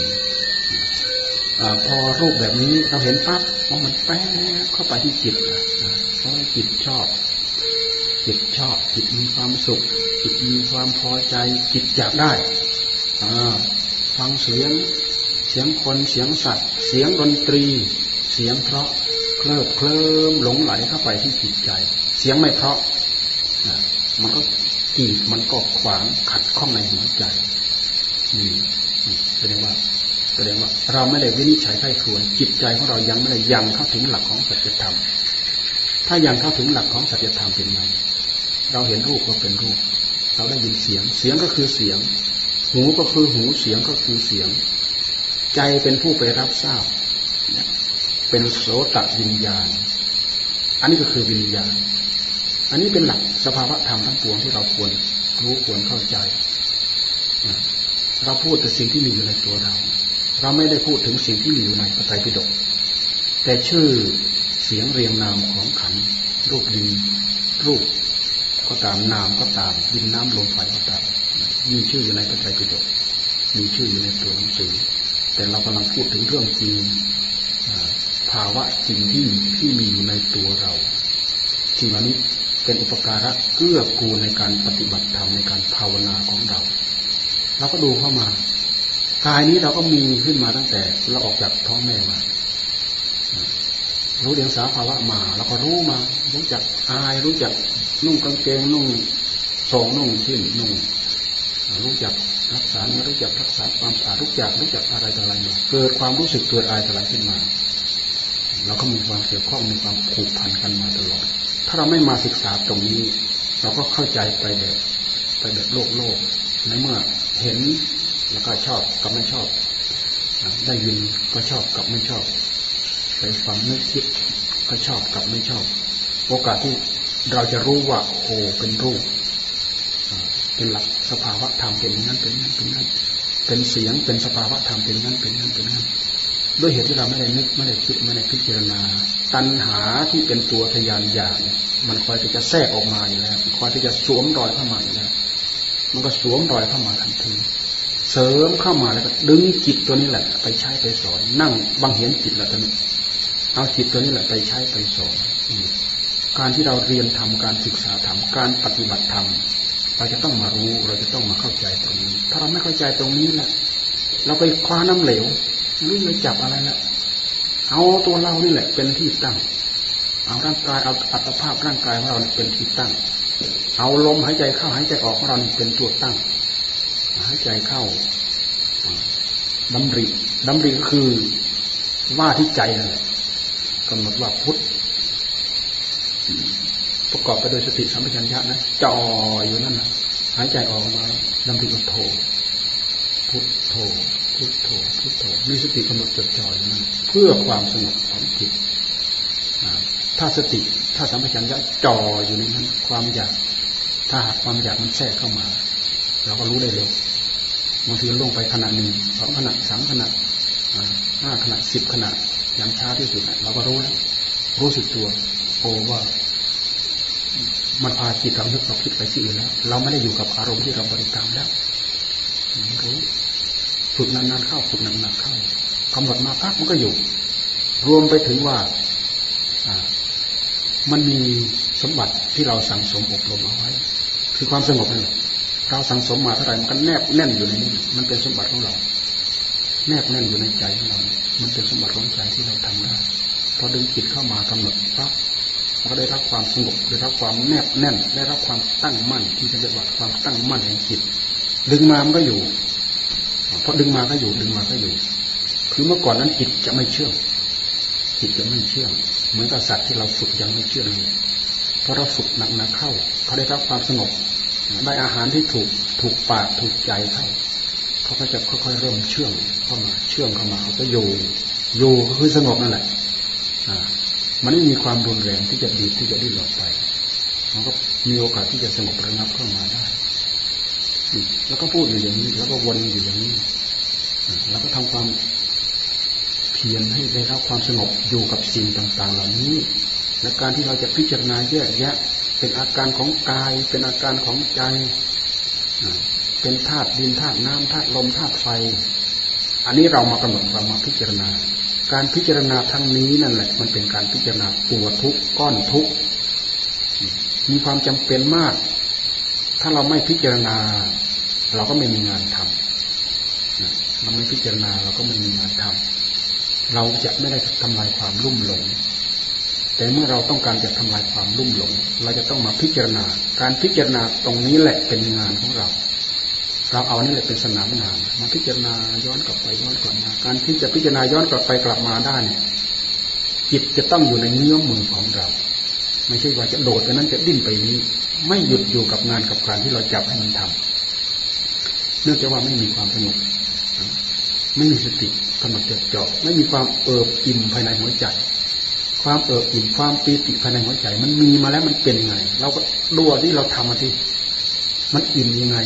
อพอรูปแบบนี้เราเห็นปั๊บว่ามันแป๊เข้าไปที่จิตเพราะจิตชอบ จิตชอบ จิตมีความสุข จิตมีความพอใจ จิตอยากได้ฟังเสียง เสียงคนเสียงสัตว์ เสียงดนตรี เสียงเพราะเคลิบเคลิ้มหลงไหลเข้าไปที่จิตใจ เสียงไม่เพราะ มันก็กีดมันก็ขวางขัดข้องในหัวใจนี่แสดงว่าแสดงว่า เราไม่ได้วินิจฉัยไข้ควรจิตใจของเรายังไม่ได้ยังเข้าถึงหลักของสัจธรรม ถ้ายังเข้าถึงหลักของสัจธรรมเป็นไงเราเห็นรูปก็เป็นรูป เราได้ยินเสียง เสียงก็คือเสียง หูก็คือหูเสียงก็คือเสียง ใจเป็นผู้ไปรับทราบ เป็นโสตวิญญาณ อันนี้ก็คือวิญญาณ อันนี้เป็นหลักสภาวะธรรมทั้งปวงที่เราควรรู้ควรเข้าใจ เราพูดแต่สิ่งที่มีอยู่ในตัวเรา เราไม่ได้พูดถึงสิ่งที่มีอยู่ในพระไตรปิฎกแต่ชื่อเสียงเรียงนามของขันรูปดินรูปก็ตามนามก็ตามดินน้ำลมไฟก็ตามมีชื่ออยู่ในพระไตรปิฎกมีชื่ออยู่ในตัวหนังสือ แต่เรากำลังพูดถึงเรื่องจริงภาวะจริงที่ที่มีอยู่ในตัวเราสิ่งเหล่านี้ เป็นอุปการะเกื้อกูลในการปฏิบัติธรรมในการภาวนาของเรา เราก็ดูเข้ามากายนี้เราก็มีขึ้นมาตั้งแต่เราออกจากท้องแม่มา รู้เดียงสาภาวะมาเราก็รู้มา รู้จักอาย รู้จักนุ่งกางเกงนุ่งสองนุ่งชิ้นนุ่งรู้จักรักษาไม่รู้จักรักษาความสะอาดรู้จักรู้จักอะไรต่ออะไรมาเกิดความรู้สึกเกิดอายอะไรขึ้นมา เราก็มีความเกี่ยวข้องมีความผูกพันกันมาตลอด ถ้าเราไม่มาศึกษาตรงนี้ เราก็เข้าใจไปแบบไปแบบโลกโลกในเมื่อเห็นแล้วก็ชอบกับไม่ชอบ ได้ยินก็ชอบกับไม่ชอบ ไปฟังนึกคิดก็ชอบกับไม่ชอบ โอกาสที่เราจะรู้ว่าโอเป็นรูป เป็นหลักสภาวะธรรมเป็นนั้นเป็นนั้นเป็นนั้นเป็นเสียงเป็นสภาวะธรรมเป็นนั้นเป็นนั้นเป็นนั้น ด้วยเหตุที่เราไม่ได้นึกไม่ได้คิดไม่ได้พิจารณา ตัณหาที่เป็นตัวทยานอยากมันคอยที่จะแทรกออกมาอยู่แล้วคอยที่จะสวมรอยเข้ามาอยู่แล้วมันก็สวมรอยเข้ามาทันทีเสริมเข้ามาแล้วก็ดึงจิตตัวนี้แหละ ไปใช้ไปสอน นั่งบังเห็นจิตแล้วตอนนี้เอาจิตตัวนี้แหละไปใช้ไปสอนการที่เราเรียนทำการศึกษาทำการปฏิบัติธรรมเราจะต้องมารู้เราจะต้องมาเข้าใจตรงนี้ ถ้าเราไม่เข้าใจตรงนี้แหละเราไปคว้าน้ำเหลว ไม่รู้จะจับอะไรละเอาตัวเรานี่แหละ เป็นที่ตั้ง เอาร่างกายเอาอัตภาพร่างกายของเราเป็นที่ตั้ง เอาลมหายใจเข้าหายใจออกของเราเป็นตัวตั้ง หายใจเข้าดำริดำริก็คือว่าที่ใจนั่นแหละกำหนดว่าพุทธประกอบไปโดยสติสัมปชัญญะนะจ่ออยู่นั่นนะหายใจออกมาดำริก็โทพุทโธ พุทโธพุทโธมีสติกำหนดจดจ่ออยู่นั่นเพื่อความสงบของจิตถ้าสติถ้าสัมปชัญญะจ่ออยู่ในนั้นความอยาก ถ้าหากความอยากมันแทรกเข้ามา เราก็รู้ได้เร็วบางทีลงไปขนาดหนึ่งสองขนาดสามขนาดห้าขนาดสิบขนาดอย่างช้าที่สุดเราก็รู้แล้วรู้สึกตัวโอ้ว่า มันพาจิตเรานึกเราคิดไปที่อื่นแล้ว เราไม่ได้อยู่กับอารมณ์ที่เราบริกรรมแล้วรู้ ฝึกนานๆเข้าฝึกนานๆเข้ากำหนดมาพักมันก็อยู่ รวมไปถึงว่ามันมีสมบัติที่เราสั่งสมอบรมเอาไว้ คือความสงบนี่เราสั่งสมมาเท่าไหร่มันก็แนบแน่นอยู่ในนี้มันเป็นสมบัติของเรา แนบแน่นอยู่ในใจของเรา มันเป็นสมบัติของใจที่เราทำได้พอดึงจิตเข้ามากำหนดปั๊บก็ได้รับความสงบได้รับความแนบแน่น ได้รับความตั้งมั่นที่จะเรียกว่าความตั้งมั่นแห่งจิต ดึงมามันก็อยู่ พอดึงมาก็อยู่ดึงมาก็อยู่ คือเมื่อก่อนนั้นจิตจะไม่เชื่องจิตจะไม่เชื่องเหมือนกับสัตว์ที่เราฝึกยังไม่เชื่องเลยพอเราฝึกหนักๆเข้าเขาได้รับความสงบได้อาหารที่ถูกถูกปากถูกใจเข้าเขาก็จะค่อยๆเริ่มเชื่องเข้ามาเชื่องเข้ามาเขาก็อยู่อยู่ก็คือสงบนั่นแหละอ่ามันไม่มีความรุนแรงที่จะดีที่จะดิ้นหลอกไป มันก็มีโอกาสที่จะสงบระงับเข้ามาได้ แล้วก็พูดอยู่อย่างนี้ แล้วก็วนอยู่อย่างนี้ แล้วก็ทำความเพียรให้ได้รับความสงบอยู่กับสิ่งต่าง ๆ เหล่านี้ และการที่เราจะพิจารณาแยกแยะ เป็นอาการของกาย เป็นอาการของใจ เป็นธาตุดินธาตุน้ำธาตุลมธาตุไฟ อันนี้เรามากำหนดเรามาพิจารณา การพิจารณาทั้งนี้นั่นแหละ มันเป็นการพิจารณาตัวทุกก้อนทุกมีความจำเป็นมาก ถ้าเราไม่พิจารณา เราก็ไม่มีงานทำ เราไม่พิจารณาเราก็ไม่มีงานทำเราจะไม่ได้ทำลายความรุ่มหลง แต่เมื่อเราต้องการจะทำลายความรุ่มหลง เราจะต้องมาพิจารณา การพิจารณาตรงนี้แหละเป็นงานของเรา เราเอานี่แหละเป็นสนามงาน มาพิจารณาย้อนกลับไปย้อนกลับมา การที่จะพิจารณาย้อนกลับไปกลับมาได้เนี่ยจิตจะต้องอยู่ในเนื้อมือของเรา ไม่ใช่ว่าจะโดดไปนั้นจะดิ้นไปนี้ ไม่หยุดอยู่กับงานกับการที่เราจับให้มันทำเนื่องจากว่าไม่มีความสงบ ไม่มีสติกำหนดจดจ่อไม่มีความเอิบอิ่มภายในหัวใจ ความเอิบอิ่มความปีติภายในหัวใจ มันมีมาแล้วมันเป็นไง เราก็ดูที่เราทำมาที่มันอิ่มยังไง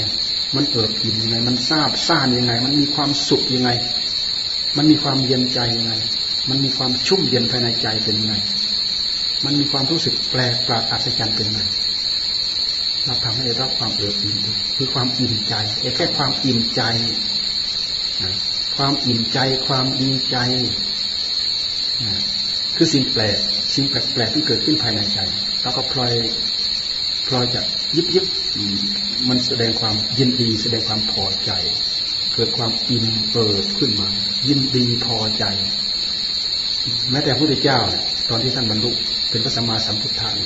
มันเกิดอิ่มยังไง มันทราบซ่านยังไง มันมีความสุขยังไง มันมีความเย็นใจยังไง มันมีความชุ่มเย็นภายในใจเป็นยังไง มันมีความรู้สึกแปลกประหลาดอัศจรรย์เป็นยังไงเราทำให้ได้รับความเอิบอิ่มคือความอิ่มใจแค่ความอิ่มใจ ความอิ่มใจ ความดีใจ คือสิ่งแปลก สิ่งแปลกๆที่เกิดขึ้นภายในใจเราก็พลอยพลอยจะยิบยิบมันแสดงความยินดี แสดงความพอใจ เกิดความอิ่มเปิดขึ้นมา ยินดีพอใจ แม้แต่พระพุทธเจ้า ตอนที่ท่านบรรลุเป็นพระสัมมาสัมพุทธาน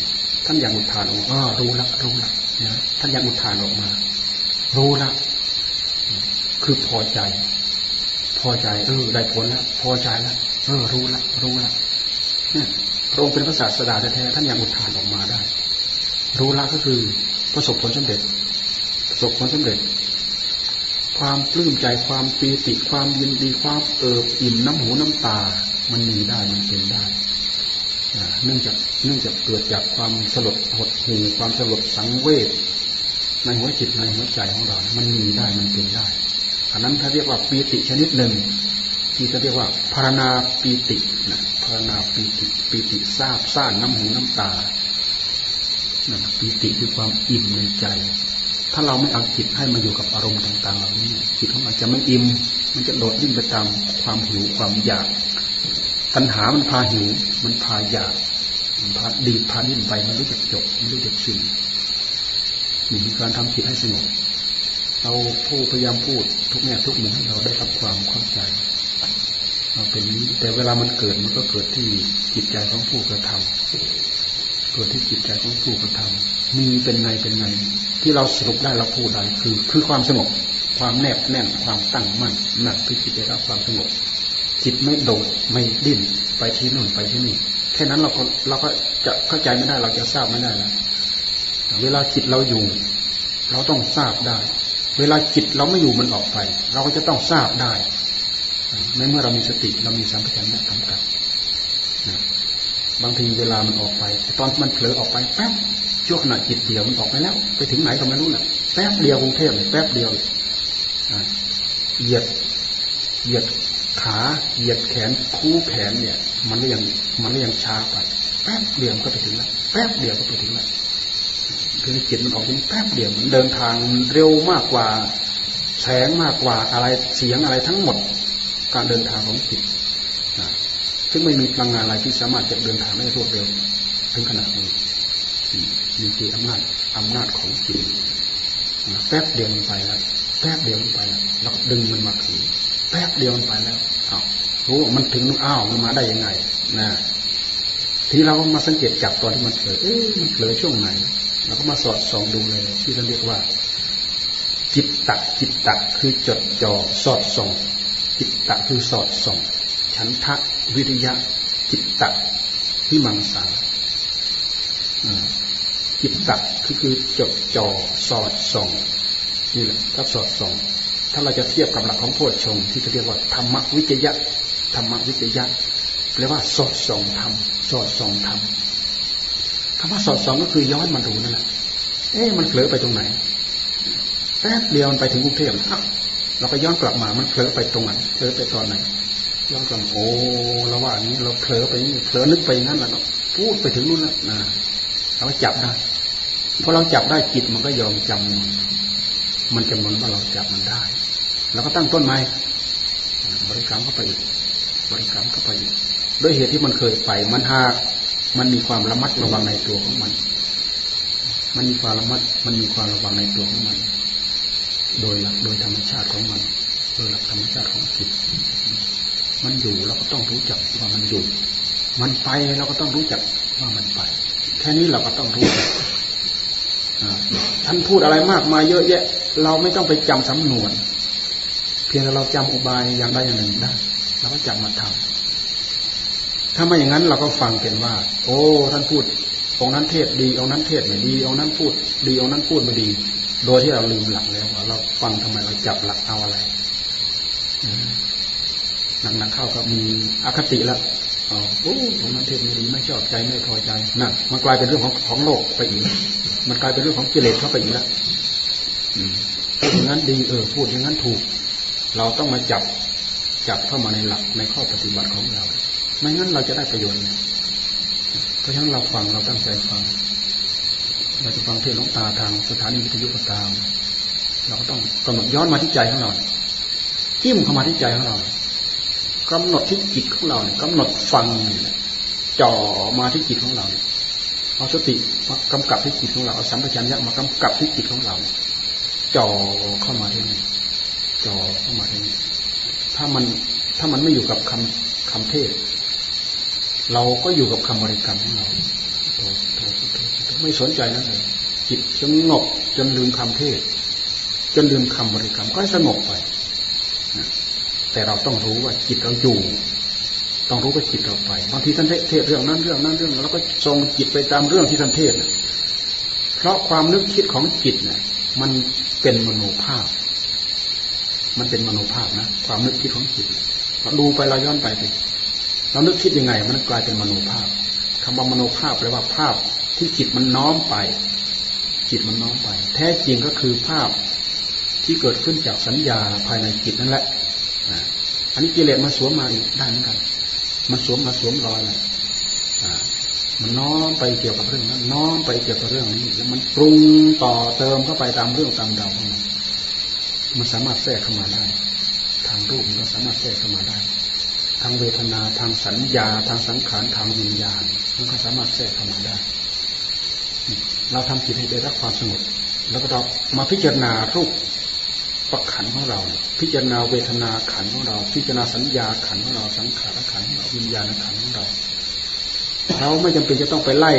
ท่านยังอุทานออกมารู้ละรู้ละนะท่านยังอุทานออกมา รู้ละคือพอใจ อใจเออได้ผลแล้วพอใจแล้วเออรู้ละรู้ละเนี่ยพระองค์เป็นพระศาสดาแท้ๆท่านยังอุทานออกมาได้ รู้ละก็คือประสบผลสำเร็จ ประสบผลสำเร็จ ความปลื้มใจความปีติความยินดีความเอิบอิ่มน้ำหูน้ำตา มันมีได้มันเป็นได้เนื่องจากเนื่องจากเกิดจากความสลดหดหูความสลดสังเวชในหัวจิตในหัวใจของเรา มันมีได้มันเป็นได้ อันนั้นถ้าเรียกว่าปีติชนิดหนึ่ง ที่จะเรียกว่าพารณาปีตินะพารณาปีติปีติทราบซ่านน้ำหูน้ำตานั่นปีติคือความอิ่มในใจ ถ้าเราไม่เอาจิตให้มาอยู่กับอารมณ์ต่างๆเหล่านี้จิตของเราจะไม่อิ่ม มันจะโดดดิ้นไปตามความหิวความอยาก ตัณหามันพาหิว มันพาอยาก มันพาดีพาดิ้นไป มันรู้จักจบ มันรู้จักสิ้นนี่คือการทำจิตให้สงบ เราผู้พยายามพูดทุกแง่ทุกมุมให้เราได้รับความเข้าใจเราเป็นนี้แต่เวลามันเกิดมันก็เกิดที่จิตใจของผู้กระทำตัวที่จิตใจของผู้กระทำมีเป็นไงเป็นไงที่เราสรุปได้เราพูดได้คือ คือความสงบความแนบแน่นความตั้งมั่นนั่นคือจิตใจรับความสงบจิตไม่โดดไม่ดิ้นไปที่นู่นไปที่นี่แค่นั้นเราก็เราก็จะเข้าใจไม่ได้เราจะทราบไม่ได้แล้วเวลาจิตเราอยู่ เราต้องทราบได้ เวลาจิตเราไม่อยู่มันออกไป เราก็จะต้องทราบได้ในเมื่อเรามีสติเรามีสัมผัสญะกำกับบางทีเวลามันออกไปตอนมันเผลอออกไปแป๊บชั่วขณะจิตเดียวมันออกไปแล้ว ไปถึงไหนก็ไม่รู้น่ะแป๊บเดียวกรุงเทพแป๊บเดียวเหยียดเหยียดขาเหยียดแขนคู่แขนเนี่ย มันก็ยังมันก็ยังช้าไป แป๊บเดียวก็ไปถึงแล้วแป๊บเดียวก็ไปถึงแล้ว คือจิตมันออกเป็นแป๊บเดียวมันเดินทางเร็วมากกว่า แสงมากกว่าอะไรเสียงอะไรทั้งหมดการเดินทางของจิตซึ่งไม่มีพลังงานอะไรที่สามารถจะเดินทางได้รวดเร็วถึงขนาดนี้มีที่อำนาจอำนาจของจิตแป๊บเดียวมันไปแล้วแป๊บเดียวมันไปแล้วเราดึงมันมาคืนแป๊บเดียวมันไปแล้วอ้าวรู้ว่ามันถึงอ้าวมันมาได้ยังไงนะทีเรามาสังเกตจับตอนที่มันเผลอเอ๊ะมันเผลอช่วงไหน เราก็มาสอดส่องดูเลยที่เราเรียกว่า จิตตักจิตตักคือจดจ่อสอดส่อง จิตตักคือสอดส่อง ฉันทะวิริยะ จิตตะวิมังสาจิตตะคือคือจดจ่อสอดส่องนี่แหละถ้าสอดส่อง ถ้าเราจะเทียบกับหลักของโพชฌงที่เขาเรียกว่าธรรมวิจยะธรรมวิจยะแปลว่าสอดส่องธรรมสอดส่องธรรม คำว่าสอดส่องก็คือย้อนมาดูนั่นแหละเอ๊ะมันเผลอไปตรงไหนแป๊บเดียวมันไปถึงกรุงเทพเราก็ย้อนกลับมา มันเผลอไปตรงไหนเผลอไปตอนไหนย้อนกลับโอ้เราว่านี้เราเผลอไปนี่เผลอนึกไปงั้นแหละพูดไปถึงนู่นแล้วนะเราจับได้พอเราจับได้จิตมันก็ยอมจำมันจำนวนว่าเราจับมันได้เราก็ตั้งต้นใหม่บริกรรมเข้าไปอีกบริกรรมเข้าไปอีกด้วยเหตุที่มันเคยไปมันหาก มันมีความระมัดระวังในตัวของมัน มันมีความระมัด มันมีความระวังในตัวของมัน โดยหลักโดยธรรมชาติของมัน โดยหลักธรรมชาติของจิต มันอยู่เราก็ต้องรู้จักว่ามันอยู่ มันไปเราก็ต้องรู้จักว่ามันไป แค่นี้เราก็ต้องรู้จักท่านพูดอะไรมากมายเยอะแยะ เราไม่ต้องไปจำสำนวน เพียงแต่เราจำอุบายอย่างใดอย่างหนึ่งได้เราก็จำมาทำ ถ้าไม่อย่างนั้นเราก็ฟังเป็นว่า โอ้ท่านพูดองนั้นเทศดีองนั้นเทศไม่ดีองนั้นพูด ดีองนั้นพูดไม่ดี โดยที่เราลืมหลักแล้วเราฟังทำไมเราจับหลักเอาอะไรหนักๆเข้าก็มีอคติแล้วอ๋อโอ้องนั้นเทศไม่ดีไม่ชอบใจไม่พอใจนั่นมันกลายเป็นเรื่องของของโลกไปอีกมันกลายเป็นเรื่องของกิเลสเข้าไปอีกแล้วพูดอย่างนั้นดีเออพูดอย่างนั้นถูก เราต้องมาจับจับเข้ามาในหลักในข้อปฏิบัติของเรา ไม่งั้นเราจะได้ประโยชน์เพราะฉะนั้นเราฟังเราตั้งใจฟัง เราจะฟังเทศน์ลงตาทางสถานีวิทยุก็ตาม เราก็ต้องกำหนดย้อนมาที่ใจของเราจิ้มเข้ามาที่ใจของเรากำหนดที่จิตของเราเนี่ยกำหนดฟังจ่อมาที่จิตของเราเอาสติมากำกับที่จิตของเราเอาสัมปชัญญะมากำกับที่จิตของเราจ่อเข้ามาที่นี่จ่อเข้ามาที่นี่ถ้ามันถ้ามันไม่อยู่กับคำคำเทศ เราก็อยู่กับคำบริกรรมของเราไม่สนใจนั่นเลยจิตสงบจนลืมคำเทศ จนลืมคำบริกรรมก็สงบไปแต่เราต้องรู้ว่าจิตเราอยู่ ต้องรู้ว่าจิตเราไปบางทีท่านเทศเรื่องนั้นเรื่องนั้นเรื่องแล้วก็ทรงจิตไปตามเรื่องที่ท่านเทศเพราะความนึกคิดของจิตเนี่ยมันเป็นมโนภาพ มันเป็นมโนภาพนะ ความนึกคิดของจิตเราดูไปเราย้อนไปสิ เรานึกคิดยังไง มันกลายเป็นมโนภาพคำว่ามโนภาพแปลว่าภาพที่จิตมันน้อมไป จิตมันน้อมไป แท้จริงก็คือภาพที่เกิดขึ้นจากสัญญาภายในจิตนั่นแหละอันนี้กิเลสมาสวมมาอีกด้เหนกัน มันสวมมาสวมรอยเลยมันน้อมไปเกี่ยวกับเรื่องนั้น น้อมไปเกี่ยวกับเรื่องนี้ แล้วมันปรุงต่อเติมเข้าไปตามเรื่องตามดาวมันมันสามารถแทรกเข้ามาได้ ทางรูปมันก็สามารถแทรกเข้ามาได้างเวทนาทางสัญญา ทางสังขารทางวิญญาณมันก็สามารถแทรกเข้ามาได้ เราทำจิตให้ได้รับความสงบแล้วก็เรามาพิจารณารูปประขันของเรา พิจารณาเวทนาขันของเรา พิจารณาสัญญาขันของเรา สังขารขันของเราวิญญาณขันของเรา เราไม่จำเป็นจะต้องไปไล่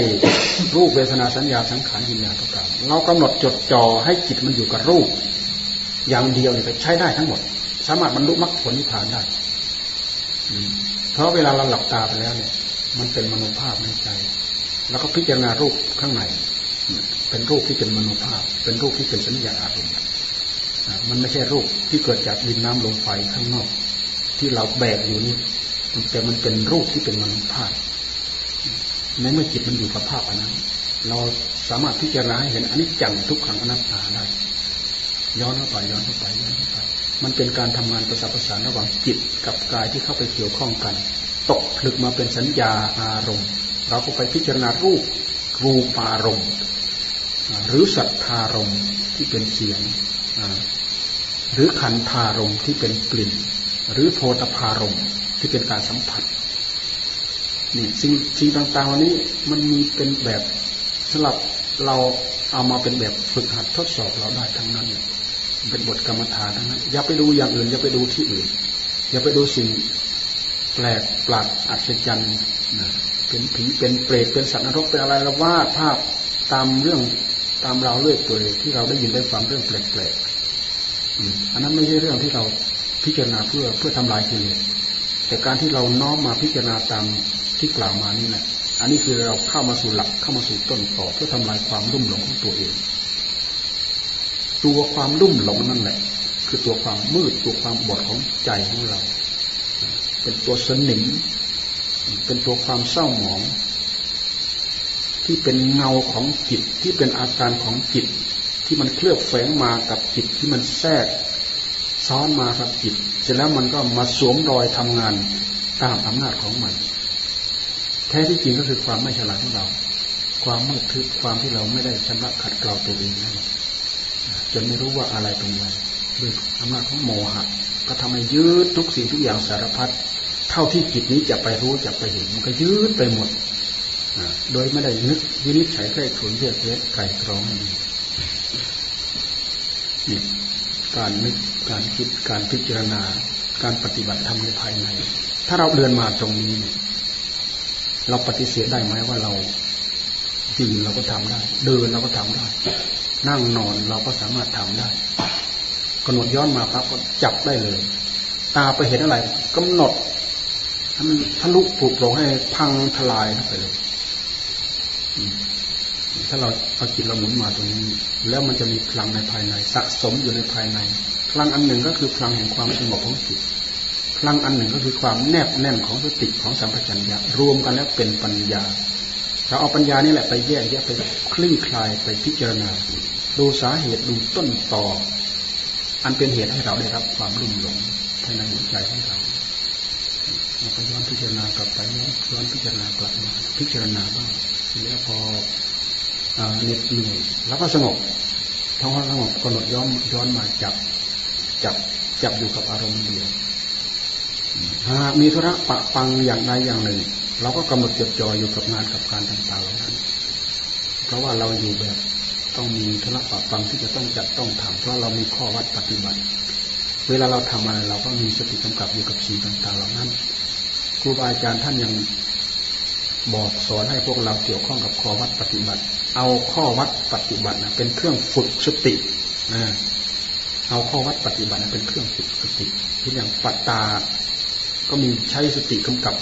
รูปเวทนาสัญญาสังขารวิญญาณต่างๆเรากำหนดจดจ่อให้จิตมันอยู่กับรูป อย่างเดียวเนี่ยใช้ได้ทั้งหมด สามารถบรรลุมรรคผลนิพพานได้ เพราะเวลาเราหลับตาไปแล้วเนี่ย มันเป็นมโนภาพในใจ แล้วก็พิจารณารูปข้างในเป็นรูปที่เป็นมโนภาพ เป็นรูปที่เป็นสัญญาอารมณ์มันไม่ใช่รูปที่เกิดจากดินน้ำลมไฟข้างนอก ที่เราแบกอยู่นี่แต่มันเป็นรูปที่เป็นมโนภาพในเมื่อจิตมันอยู่กับภาพอันนั้น เราสามารถพิจารณาให้เห็นอันนี้จังทุกขังอนัตตาได้ ย้อนเข้าไปย้อนเข้าไปย้อนเข้าไป มันเป็นการทำงานประสานประสานระหว่างจิตกับกายที่เข้าไปเกี่ยวข้องกัน ตกผลึกมาเป็นสัญญาอารมณ์ เราก็ไปพิจารณารูปรูปารมณ์ หรือสัทธารมณ์ที่เป็นเสียง หรือขันธารมณ์ที่เป็นกลิ่น หรือโพธพารมณ์ที่เป็นการสัมผัสนี่สิ่งสิ่งต่างๆเหล่านี้มันมีเป็นแบบสำหรับเราเอามาเป็นแบบฝึกหัดทดสอบเราได้ทั้งนั้นเนี่ย เป็นบทกรรมฐานทั้งนั้นอย่าไปดูอย่างอื่นอย่าไปดูที่อื่น อย่าไปดูสิ่งแปลกปลัดอัศจรรย์เป็นผีเป็นเปรตเป็นสัตว์นรกเป็นอะไรเราวาดภาพตามเรื่องตามเราเลื่อยเปื่อยที่เราได้ยินได้ฟังเรื่องแปลกๆอันนั้นไม่ใช่เรื่องที่เราพิจารณาเพื่อเพื่อทำลายกิเลสแต่การที่เราน้อมมาพิจารณาตามที่กล่าวมานี่แหละอันนี้คือเราเข้ามาสู่หลักเข้ามาสู่ต้นต่อเพื่อทำลายความรุ่มหลงของตัวเอง ตัวความรุ่มหลงนั่นแหละ คือตัวความมืดตัวความบอดของใจของเรา เป็นตัวสนิมเป็นตัวความเศร้าหมอง ที่เป็นเงาของจิตที่เป็นอาการของจิต ที่มันเคลือบแฝงมากับจิตที่มันแทรก ซ้อนมากับจิต เสร็จแล้วมันก็มาสวมรอยทำงานตามอำนาจของมัน แท้ที่จริงก็คือความไม่ฉลาดของเรา ความมืดทึบความที่เราไม่ได้ชำระขัดเกลาตัวเองนั่นแหละ จนไม่รู้ว่าอะไรเป็นอะไรด้วยอำนาจของโมหะก็ทำให้ยืดทุกสิ่งทุกอย่างสารพัดเท่าที่จิตนี้จะไปรู้จะไปเห็นมันก็ยืดไปหมดโดยไม่ได้นึกวินิจฉัยใกล้ถุนเรียกเยกไก่กรองนี่การนึกการคิดการพิจารณา การปฏิบัติธรรมในภายใน ถ้าเราเดินมาตรงนี้เนี่ยเราปฏิเสธได้ไหมว่าเรายืนเราก็ทำได้ เดินเราก็ทำได้ นั่งนอนเราก็สามารถทำได้กำหนดย้อนมาปั๊บก็จับได้เลย ตาไปเห็นอะไรกำหนดให้มันทะลุปลุกลงให้พังทลายไปเลยถ้าเราเอาจิตเราหมุนมาตรงนี้ แล้วมันจะมีพลังในภายใน สะสมอยู่ในภายใน พลังอันหนึ่งก็คือพลังแห่งความสงบของจิตพลังอันหนึ่งก็คือความแนบแน่นของสติของสัมปชัญญะรวมกันแล้วเป็นปัญญาเราเอาปัญญานี่แหละไปแยกแยะไปคลี่คลายไปพิจารณา ดูสาเหตุดูต้นตออันเป็นเหตุให้เราได้รับความรุ่มหลงภายในหัวใจของเราเราก็ย้อนพิจารณากลับไปย้อนพิจารณากลับมาพิจารณาบ้างแล้วพอเหน็ดเหนื่อยแล้วก็สงบท้องสงบกำหนดย้อนย้อนมาจับจับจับอยู่กับอารมณ์เดียวหากมีธุระปะปังอย่างใดอย่างหนึ่ง เราก็กำหนดจดจ่ออยู่กับงานกับการต่างๆเหล่านั้นเพราะว่าเราอยู่แบบ ต้องมีธุระปะปังที่จะต้องจัดต้องทำเพราะเรามีข้อวัดปฏิบัติ เวลาเราทำอะไรเราก็มีสติกำกับอยู่กับสิ่งต่างๆเหล่านั้นครูบาอาจารย์ท่านยังบอกสอนให้พวกเราเกี่ยวข้องกับข้อวัดปฏิบัติ เอาข้อวัดปฏิบัตินะเป็นเครื่องฝึกสตินะเอาข้อวัดปฏิบัตินะเป็นเครื่องฝึกสติที่อย่างปัตตา ก็มีใช้สติกำกับ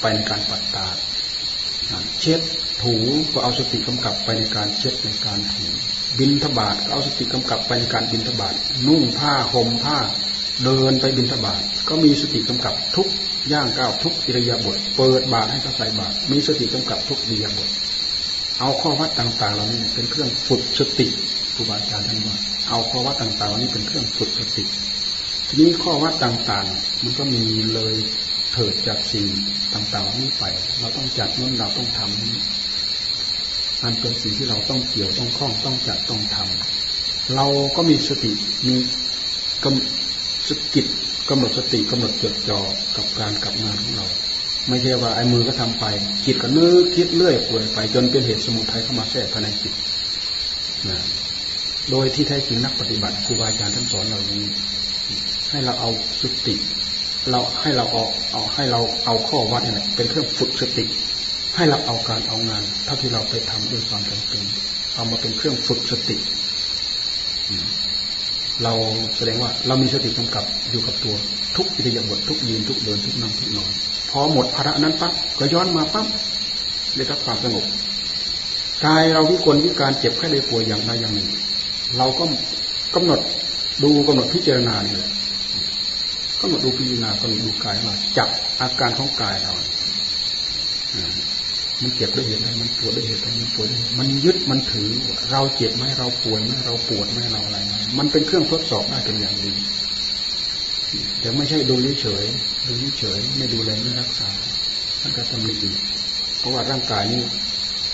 ไปในการปัตตา เช็ดถูก็เอาสติกำกับไปในการเช็ดในการถูบินทบาทก็เอาสติกำกับไปในการบินทบาทนุ่งผ้าห่มผ้า เดินไปบินทบาทก็มีสติกำกับทุกย่างก้าวทุกอิริยาบถเปิดบาทให้เขาใส่บาทมีสติกำกับทุกอิริยาบถเอาข้อวัดต่างๆเหล่านี้เป็นเครื่องฝึกสติครูบาอาจารย์ท่านว่าเอาข้อวัดต่างๆเหล่านี้เป็นเครื่องฝึกสติ ทีนี้ข้อวัดต่างๆ มันก็มีเลยเถิดจากสิ่งต่างๆนี้ไป เราต้องจัดนู้นเราต้องทำนี้มันเป็นสิ่งที่เราต้องเกี่ยวต้องคล้องต้องจัดต้องทำเราก็มีสติมีกำสกิดกำหนดสติกำหนดจดจ่อกับการกับงานของเรา ไม่ใช่ว่าไอ้มือก็ทำไปจิตก็นึกคิดเลื่อยเปื่อยไป จนเป็นเหตุสมุทัยเข้ามาแทรกภายในจิตนะโดยที่แท้จริงนักปฏิบัติครูบาอาจารย์ท่านสอนเราอย่างนี้ ให้เราเอาสติ เราให้เราเอาเอาให้เราเอาข้อวัดนี่แหละเป็นเครื่องฝึกสติ ให้เราเอาการเอางานเท่าที่เราไปทำด้วยความจำเป็นเอามาเป็นเครื่องฝึกสติ เราแสดงว่าเรามีสติกำกับอยู่กับตัวทุกอิริยาบถทุกยืนทุกเดินทุกนั่งทุกนอนพอหมดภาระนั้นปั๊บก็ย้อนมาปั๊บได้รับความสงบกายเราวิกลวิการเจ็บไข้ได้ป่วยอย่างใดอย่างหนึ่ง เราก็กำหนดดูกำหนดพิจารณาเนี่ย กำหนดดูพิจารณากำหนดูกายว่าจับอาการของกายเรามันเจ็บด้วยเหตุอะไรมันปวดด้วยเหตุอะไรมันปวดมันยึดมันถือ เราเจ็บไหมเราป่วยไหมเราปวดไหมเราอะไรไหมมันเป็นเครื่องทดสอบได้เป็นอย่างดีแต่ไม่ใช่ดูเฉยดูเฉยไม่ดูแลไม่รักษาท่านก็ทำไม่ดีเพราะว่าร่างกายนี้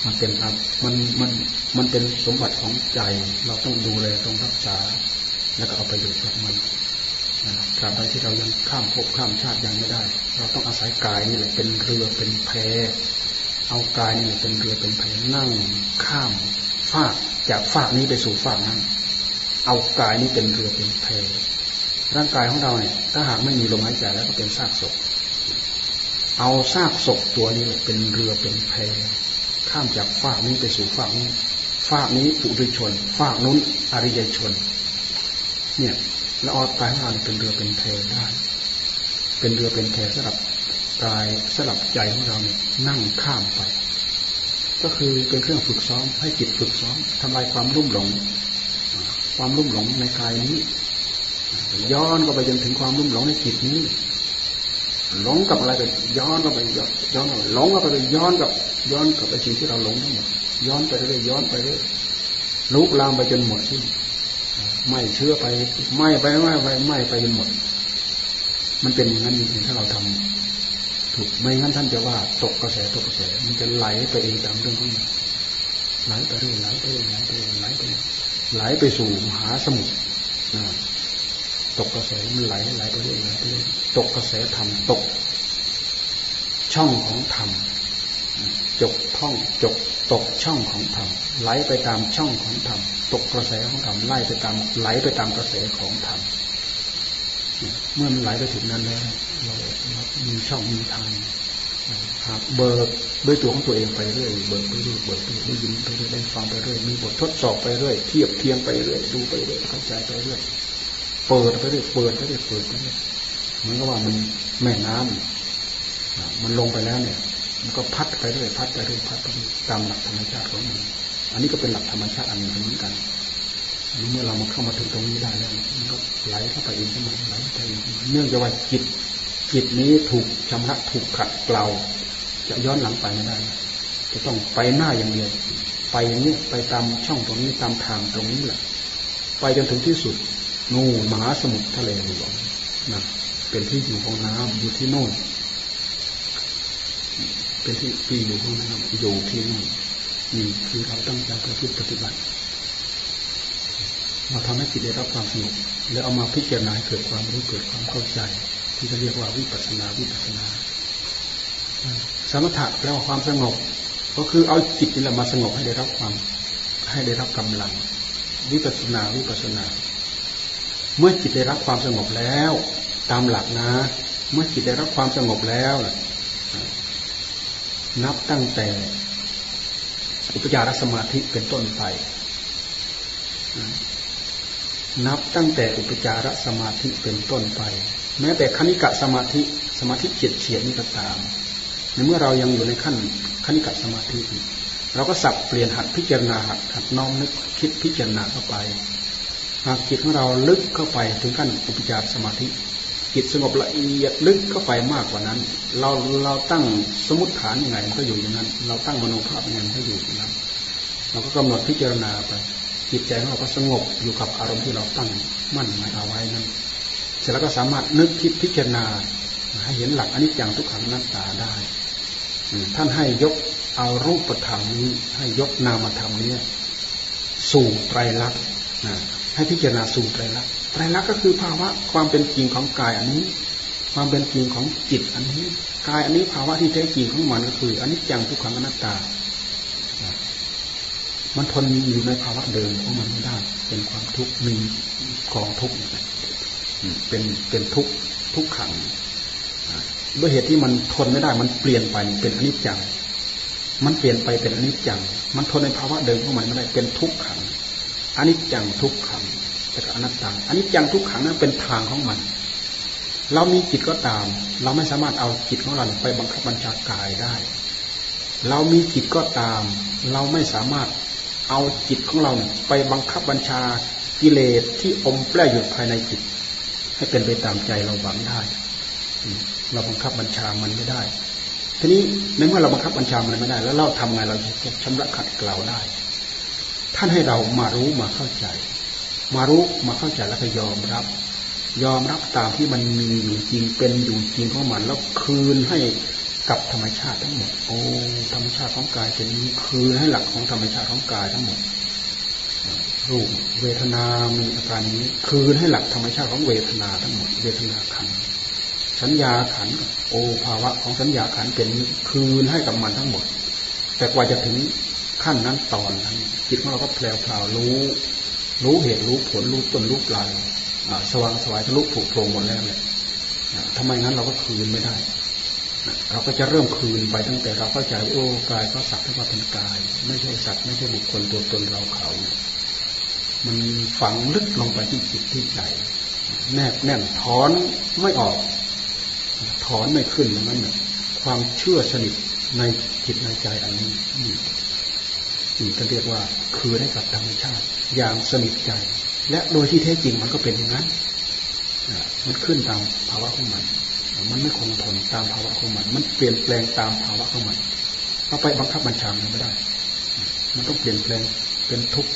มันเป็นมันมันมันเป็นสมบัติของใจ เราต้องดูแลต้องรักษา แล้วก็เอาไปดูจากมัน ตราบใดที่เรายังข้ามภพข้ามชาติยังไม่ได้ เราต้องอาศัยกายนี่แหละเป็นเรือเป็นแพ เอากายนี่เป็นเรือเป็นแพนั่งข้ามฟากจากฟากนี้ไปสู่ฟากนั้น เอากายนี้เป็นเรือเป็นแพ ร่างกายของเราเนี่ย ถ้าหากไม่มีลมหายใจแล้วก็เป็นซากศพ เอาซากศพตัวนี้เป็นเรือเป็นแพ ข้ามจากฟากนี้ไปสู่ฟากนี้ ฟากนี้ปุถุชน ฟากนู้นอริยชน เนี่ย แล้วเอากายของเราเป็นเรือเป็นแพได้ เป็นเรือเป็นแพสำหรับกายสลับใจของเราเนี่ยนั่งข้ามไป ก็คือเป็นเครื่องฝึกซ้อมให้จิตฝึกซ้อมทำลายความรุ่มหลง ความรุ่มหลงในกายนี้ ย้อนก็ไปจนถึงความรุ่มหลงในจิตนี้หลงกับอะไรไปย้อนก็ไปย้อนหลงก็ไปย้อนกับ ย้อนกับไอ้สิ่งที่เราหลงทั้งหมดย้อนไปเรื่อยย้อนไปเรื่อยลุกลามไปจนหมดสิ้น ไม่เชื่อไปไม่ไปไม่ไปไม่ไปจนหมด มันเป็นอย่างนั้นจริงถ้าเราทำถูกไม่งั้นท่านจะว่าตกกระแสตกกระแส มันจะไหลไปเองตามเรื่องของมันไหลไปเรื่อยไหลไปเรื่อยไหลไปเรื่อยไหลไปไหลไปสู่มหาสมุทรตกกระแสมันไหลไหลไปเรื่อยไหลไปเรื่อยตกกระแสธรรมตก ช่องของธรรม จกท่องจกตกช่องของธรรมไหลไปตามช่องของธรรมตกกระแสของธรรมไล่ไปตามไหลไปตามกระแสของธรรมเมื่อมันไหลไปถึงนั้นแล้วเรามีช่องมีทางหากเบิกด้วยตัวของตัวเองไปเรื่อยเบิกไปเรื่อยเบิกไปได้ยินไปเรื่อยได้ฟังไปเรื่อยมีบททดสอบไปเรื่อยเทียบเทียงไปเรื่อยดูไปเรื่อยเข้าใจไปเรื่อยเปิดไปเรื่อยเปิดไปเรื่อยเปิดไปเรื่อยเหมือนกับว่ามันแม่น้ำมันลงไปแล้วเนี่ย มันก็พัดไปเรื่อยพัดไปเรื่อยพัดไปตามหลักธรรมชาติของมันอันนี้ก็เป็นหลักธรรมชาติอันหนึ่งเหมือนกันเมื่อเรามาเข้ามาถึงตรงนี้ได้แล้วมันก็ไหลเข้าไปเองเข้ามาไหลไปเองเนื่องจากว่าจิต จิตนี้ถูกชำระถูกขัดเกลาจะย้อนหลังไปไม่ได้ จะต้องไปหน้าอย่างเดียว ไปอย่างนี้ไปตามช่องตรงนี้ตามทางตรงนี้แหละ ไปจนถึงที่สุด นู่นมหาสมุทรทะเลหลวงนะเป็นที่อยู่ของน้ำอยู่ที่โน่น เป็นที่ที่อยู่ของน้ำอยู่ที่โน่นนี่คือเราตั้งใจประพฤติปฏิบัติเราทำให้จิตได้รับความสงบแล้วเอามาพิจารณาเกิดความรู้เกิดความเข้าใจ ที่จะเรียกว่าวิปัสนาวิปัสนา สมถะแปลว่าความสงบ ก็คือเอาจิตนี่แหละมาสงบให้ได้รับความ ให้ได้รับกำลัง วิปัสนาวิปัสนา เมื่อจิตได้รับความสงบแล้ว ตามหลักนะ เมื่อจิตได้รับความสงบแล้ว นับตั้งแต่อุปจารสมาธิเป็นต้นไป นับตั้งแต่อุปจารสมาธิเป็นต้นไป แม้แต่คณิกะสมาธิสมาธิเฉียดเฉียดนี่ก็ตาม ในเมื่อเรายังอยู่ในขั้นคณิกะสมาธิเราก็สับเปลี่ยนหัดพิจารณาหัดหัดน้อมนึกคิดพิจารณาเข้าไป หากจิตของเราลึกเข้าไปถึงขั้นอุปจารสมาธิ จิตสงบละเอียดลึกเข้าไปมากกว่านั้น เราเราตั้งสมุติฐานยังไงมันก็อยู่อย่างนั้น เราตั้งมโนภาพยังไงมันก็อยู่อย่างนั้น เราก็กำหนดพิจารณาไปจิตใจของเราก็สงบอยู่กับอารมณ์ที่เราตั้งมั่นหมายเอาไว้นั้น เสร็จแล้วก็สามารถนึกคิดพิจารณาให้เห็นหลักอนิจจังทุกขังนัตตาได้ ท่านให้ยกเอารูปธรรมนี้ให้ยกนามธรรมนี้สู่ไตรลักษณ์ให้พิจารณาสู่ไตรลักษณ์ ไตรลักษณ์ก็คือภาวะความเป็นจริงของกายอันนี้ ความเป็นจริงของจิตอันนี้กายอันนี้ภาวะที่แท้จริงของมันก็คืออันิจจังทุกขังอนัตตา มันทนอยู่ในภาวะเดิมของมันไม่ได้ เป็นความทุกข์มีกองทุกข์เป็นเป็นทุกข์ทุกขังด้วยเหตุที่มันทนไม่ได้ มันเปลี่ยนไปเป็นอนิจจัง มันเปลี่ยนไปเป็นอนิจจัง มันทนในภาวะเดิมของมันไม่ได้ เป็นทุกขังอนิจจังทุกขัง แต่ก็อนัตตาอันิจจังทุกขังนั้นเป็นทางของมัน เรามีจิตก็ตาม เราไม่สามารถเอาจิตของเราไปบังคับบัญชากายได้ เรามีจิตก็ตาม เราไม่สามารถเอาจิตของเราไปบังคับบัญชากิเลสที่อมแปรอยู่ภายในจิต ให้เป็นไปตามใจเราบังได้ เราบังคับบัญชามันไม่ได้ ทีนี้ในเมื่อเราบังคับบัญชามันไม่ได้ แล้วเราทำไงเราจะชำระขัดเกลาได้ ท่านให้เรามารู้มาเข้าใจ มารู้มาเข้าใจแล้วก็ยอมรับ ยอมรับตามที่มันมีอยู่จริงเป็นอยู่จริงของมันแล้วคืนให้กับธรรมชาติทั้งหมด โอ้ธรรมชาติของกายเป็นคืนให้หลักของธรรมชาติของกายทั้งหมดรูปเวทนามีอาการนี้ คืนให้หลักธรรมชาติของเวทนาทั้งหมด เวทนาขันสัญญาขันโอภาวะของสัญญาขันเป็นคืนให้กับมันทั้งหมด แต่กว่าจะถึงขั้นนั้นตอนนั้นจิตของเราก็แผลวพลารู้ รู้เหตุรู้ผลรู้ต้นรู้ปลายสว่างสวายทะลุผูกโปร่งหมดแล้วเลยทำไมงั้นเราก็คืนไม่ได้ เราก็จะเริ่มคืนไปตั้งแต่เราเข้าใจโอ้กายก็สักแต่ว่าเป็นกาย ไม่ใช่สัตว์ไม่ใช่บุคคลตัวตนเราเขา มันฝังลึกลงไปที่จิตที่ใจ แนบแน่นถอนไม่ออก ถอนไม่ขึ้นอย่างนั้นเนี่ยความเชื่อสนิทในจิตในใจอันนี้ นี่จะเรียกว่าคือให้กับธรรมชาติ อย่างสนิทใจ และโดยที่แท้จริงมันก็เป็นอย่างนั้นมันขึ้นตามภาวะของมัน มันไม่คงทนตามภาวะของมัน มันเปลี่ยนแปลงตามภาวะของมันเอาไปบังคับบัญชามันไม่ได้ มันต้องเปลี่ยนแปลงเป็นทุกข์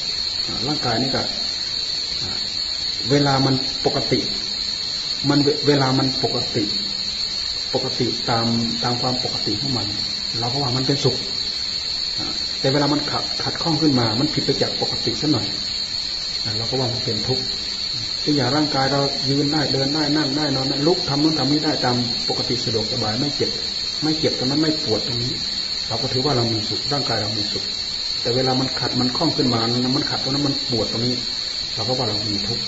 ร่างกายนี่ก็เวลามันปกติ มันเวลามันปกติ ปกติตามตามความปกติของมัน เราก็ว่ามันเป็นสุข แต่เวลามันขัดขัดข้องขึ้นมา มันผิดไปจากปกติสักหน่อยเราก็ว่ามันเป็นทุกข์ตัวอย่างร่างกายเรายืนได้เดินได้นั่งได้นอนได้ลุกทำนู่นทำนี้ได้ตามปกติสะดวกสบายไม่เจ็บ ไม่เจ็บตรงนั้นไม่ปวดตรงนี้ เราก็ถือว่าเรามีสุขร่างกายเรามีสุข แต่เวลามันขัดมันคล้องขึ้นมา มันขัดตรงนั้นมันปวดตรงนี้ เราก็ว่าเรามีทุกข์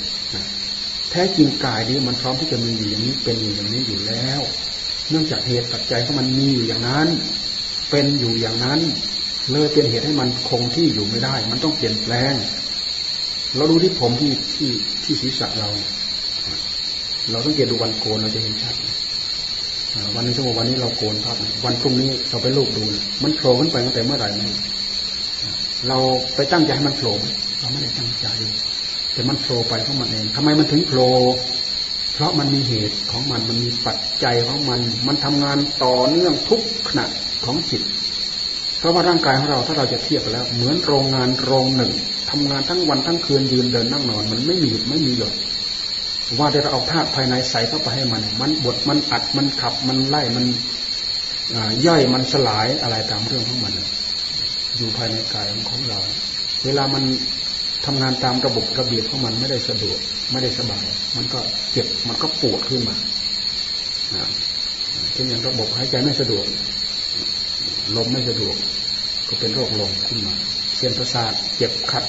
แท้จริงกายนี้มันพร้อมที่จะมีอยู่อย่างนี้เป็นอยู่อย่างนี้อยู่แล้ว เนื่องจากเหตุปัจจัยของมันมีอยู่อย่างนั้น เป็นอยู่อย่างนั้น เลยเป็นเหตุให้มันคงที่อยู่ไม่ได้ มันต้องเปลี่ยนแปลง เราดูที่ผมที่ที่ที่ศีรษะเรา เราต้องเกตดูวันโกนเราจะเห็นชัดวันนี้สมมติวันนี้เราโกนครับ วันพรุ่งนี้เราไปลูกดู มันโผล่ขึ้นไปตั้งแต่เมื่อไหร่นี่เราไปตั้งใจให้มันโผล่เราไม่ได้ตั้งใจ แต่มันโผล่ไปเพราะมันเองทำไมมันถึงโผล่เพราะมันมีเหตุของมันมันมีปัจจัยของมัน มันทำงานต่อเนื่องทุกขณะของจิต เพราะว่าร่างกายของเราถ้าเราจะเทียบแล้ว เหมือนโรงงานโรงหนึ่งทำงานทั้งวันทั้งคืนยืนเดินนั่งนอน มันไม่มีหยุดไม่มีหยุดว่าได้เราเอาธาตุภายในใส่เข้าไปให้มัน มันบดมันอัดมันขับมันไล่มันย่อยมันสลายอะไรตามเรื่องของมัน อยู่ภายในกายของเรา เวลามันทำงานตามระบบระเบียบของมันไม่ได้สะดวก ไม่ได้สบาย มันก็เจ็บมันก็ปวดขึ้นมาเช่นอย่างระบบหายใจไม่สะดวก ลมไม่สะดวก ก็เป็นโรคลมขึ้นมาเส้นประสาทเจ็บขัด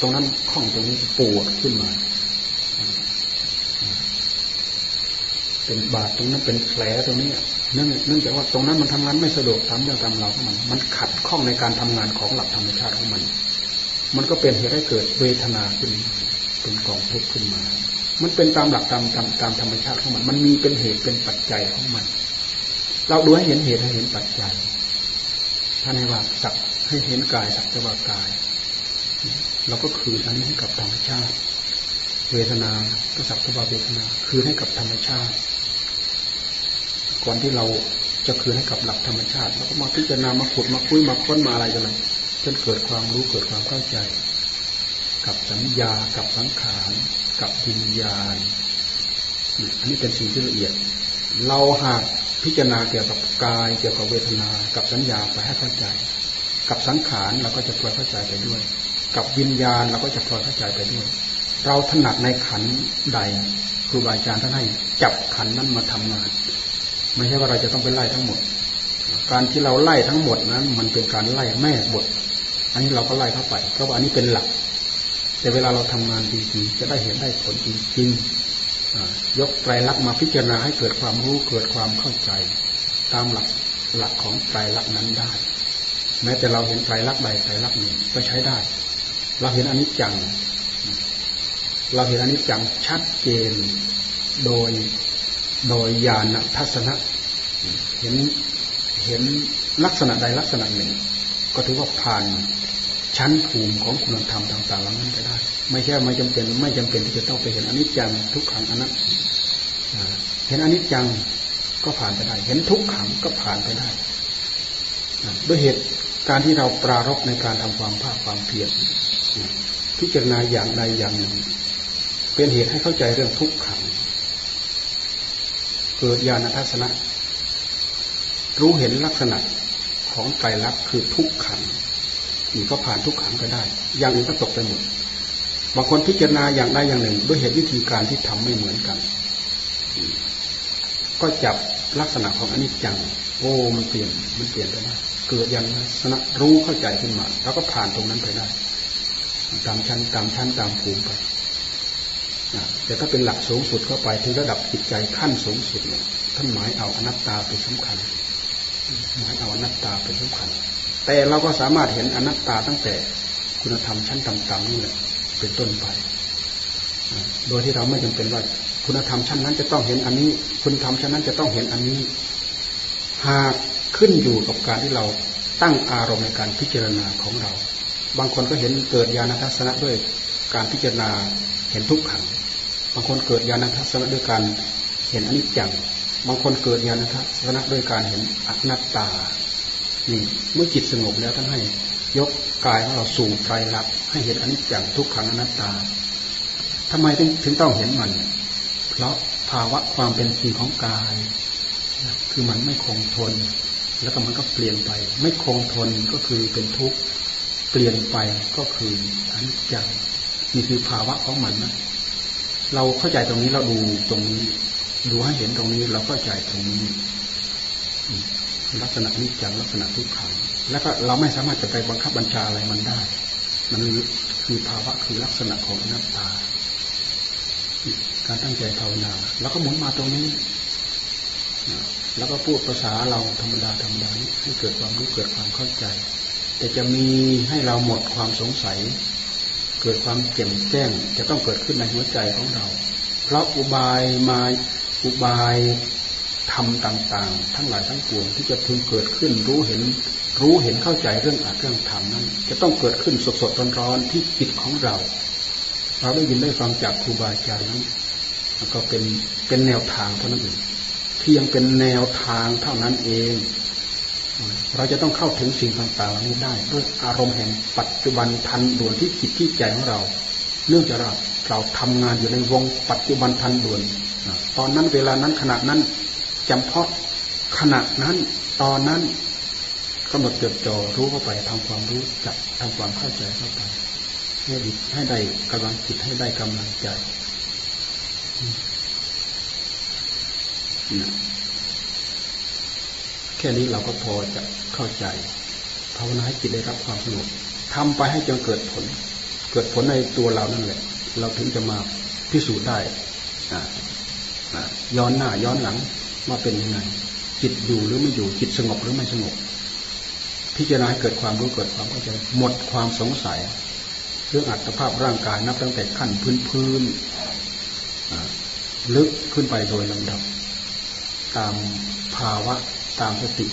ตรงนั้นข้องตรงนี้ปวดขึ้นมา เป็นบาดตรงนั้นเป็นแผลตรงนี้เนื่องเนื่องจากว่าตรงนั้นมันทำงานไม่สะดวกตามเรื่องตามเราของมัน มันขัดข้องในการทำงานของหลักธรรมชาติของมัน มันก็เป็นเหตุให้เกิดเวทนาขึ้น เป็นกองทุกข์ขึ้นมา มันเป็นตามหลักตามตามตามธรรมชาติของมัน มันมีเป็นเหตุเป็นปัจจัยของมัน เราดูให้เห็นเหตุให้เห็นปัจจัย ท่านให้ว่าสักให้เห็นกายสักจะว่ากายเราก็คืนอันนี้ให้กับธรรมชาติ เวทนาก็สักจะว่าเวทนา คืนให้กับธรรมชาติ ก่อนที่เราจะคืนให้กับหลักธรรมชาติเราก็มาพิจารณามาขุดมาคุยมาค้นมาอะไรกันเลยจนเกิดความรู้เกิดความเข้าใจ กับสัญญากับสังขารกับวิญญาณอันนี้เป็นสิ่งที่ละเอียด เราหาก พิจารณาเกี่ยวกับกาย เกี่ยวกับเวทนา กับสัญญาไปให้เข้าใจ กับสังขารเราก็จะพลอยเข้าใจไปด้วย กับวิญญาณเราก็จะพลอยเข้าใจไปด้วย เราถนัดในขันใดครูบาอาจารย์ท่านให้จับขันนั้นมาทำงาน ไม่ใช่ว่าเราจะต้องไปไล่ทั้งหมด การที่เราไล่ทั้งหมดนั้น มันเป็นการไล่แม่บท อันนี้เราก็ไล่เข้าไปเพราะว่าอันนี้เป็นหลัก แต่เวลาเราทำงานจริงๆจะได้เห็นได้ผลจริงๆ ยกไตรลักษณ์มาพิจารณาให้เกิดความรู้เกิดความเข้าใจ ตามหลักหลักของไตรลักษณ์นั้นได้ แม้แต่เราเห็นไตรลักษณ์ใดไตรลักษณ์หนึ่งก็ใช้ได้ เราเห็นอนิจจัง เราเห็นอนิจจังชัดเจนโดยโดยญาณทัศนะเห็นเห็นลักษณะใดลักษณะหนึ่ง ก็ถือว่าผ่าน ชั้นภูมิของคุณธรรมต่างๆเหล่านั้นไปได้ ไม่ใช่ไม่จำเป็น ไม่จำเป็นที่จะต้องไปเห็นอนิจจังทุกขังอนัตเห็นอนิจจังก็ผ่านไปได้ เห็นทุกขังก็ผ่านไปได้ด้วยเหตุการที่เราปรารบในการทำความภาคความเพียรพิจารณาอย่างใดอย่างหนึ่ง เป็นเหตุให้เข้าใจเรื่องทุกขัง เกิดญาณทัศนะ รู้เห็นลักษณะของไตรลักษณ์คือทุกขัง นี่ก็ผ่านทุกขังไปได้ อย่างอื่นก็ตกไปหมด บางคนพิจารณาอย่างใดอย่างหนึ่ง ด้วยเหตุวิธีการที่ทำไม่เหมือนกัน ก็จับลักษณะของอนิจจัง โอ้ มันเปลี่ยน มันเปลี่ยนไปได้เกิดอย่างลักษณะรู้เข้าใจขึ้นมา แล้วก็ผ่านตรงนั้นไปได้ ตามชั้นตามชั้นตามภูมิไปแต่ถ้าเป็นหลักสูงสุดเข้าไปถึงระดับจิตใจขั้นสูงสุดเนี่ยท่านหมายเอาอนัตตาเป็นสำคัญ หมายเอาอนัตตาเป็นสำคัญ แต่เราก็สามารถเห็นอนัตตาตั้งแต่คุณธรรมชั้นต่ำๆนี่แหละเป็นต้นไป โดยที่เราไม่จำเป็นว่าคุณธรรมชั้นนั้นจะต้องเห็นอันนี้ คุณธรรมชั้นนั้นจะต้องเห็นอันนี้ หากขึ้นอยู่กับการที่เราตั้งอารมณ์ในการพิจารณาของเรา บางคนก็เห็นเกิดญาณทัศนะด้วยการพิจารณาเห็นทุกขัง บางคนเกิดญาณทัศนะด้วยการเห็นอนิจจัง บางคนเกิดญาณทัศนะด้วยการเห็นอนัตตา นี่เมื่อจิตสงบแล้วท่านให้ยกกายของเราสู่ไตรลักษณ์ให้เห็นอนิจจังทุกขังอนัตตาทำไมถึงต้องเห็นมัน เพราะภาวะความเป็นจริงของกาย คือมันไม่คงทน แล้วก็มันก็เปลี่ยนไป ไม่คงทนก็คือเป็นทุกข์ เปลี่ยนไปก็คืออนิจจังนี่คือภาวะของมันนะเราเข้าใจตรงนี้เราดูตรงนี้ ดูให้เห็นตรงนี้เราเข้าใจตรงนี้ ลักษณะนี้จังลักษณะทุกขังแล้วก็เราไม่สามารถจะไปบังคับบัญชาอะไรมันได้ มันคือภาวะคือลักษณะของอนัตตา การตั้งใจภาวนาแล้วก็หมุนมาตรงนี้ แล้วก็พูดภาษาเราธรรมดาธรรมดานี้ให้เกิดความรู้เกิดความเข้าใจ แต่จะมีให้เราหมดความสงสัย เกิดความแจ่มแจ้ง จะต้องเกิดขึ้นในหัวใจของเรา เพราะอุบายมาอุบาย ทำต่างๆ ทั้งหลายทั้งปวงที่จะพึงเกิดขึ้นรู้เห็น รู้เห็นเข้าใจเรื่องอาเรื่องธรรมนั้น จะต้องเกิดขึ้นสดๆร้อนๆที่จิตของเรา เราได้ยินได้ฟังจากครูบาอาจารย์นั้นก็เป็นเป็นแนวทางเท่านั้นเองเพียงเป็นแนวทางเท่านั้นเอง เราจะต้องเข้าถึงสิ่งต่างๆนี้ได้ด้วยอารมณ์แห่งปัจจุบันทันด่วนที่จิตที่ใจของเรา เนื่องจากเราเราทำงานอยู่ในวงปัจจุบันทันด่วน ตอนนั้นเวลานั้นขณะนั้น จำเพาะขณะนั้นตอนนั้นกำหนดจดจ่อรู้เข้าไปทำความรู้จับทำความเข้าใจเข้าไปให้ดิให้ได้กำลังจิตให้ได้กำลังใจแค่นี้เราก็พอจะเข้าใจภาวนาให้จิตได้รับความสงบทำไปให้จนเกิดผล เกิดผลในตัวเรานั่นแหละ เราถึงจะมาพิสูจน์ได้ย้อนหน้าย้อนหลัง ว่าเป็นยังไงจิตอยู่หรือไม่อยู่จิตสงบหรือไม่สงบ พิจารณาเกิดความรู้เกิดความเข้าใจหมดความสงสัยเรื่องอัตภาพร่างกายนับตั้งแต่ขั้นพื้นพื้นลึกขึ้นไปโดยลำดับ ตามภาวะตามสติ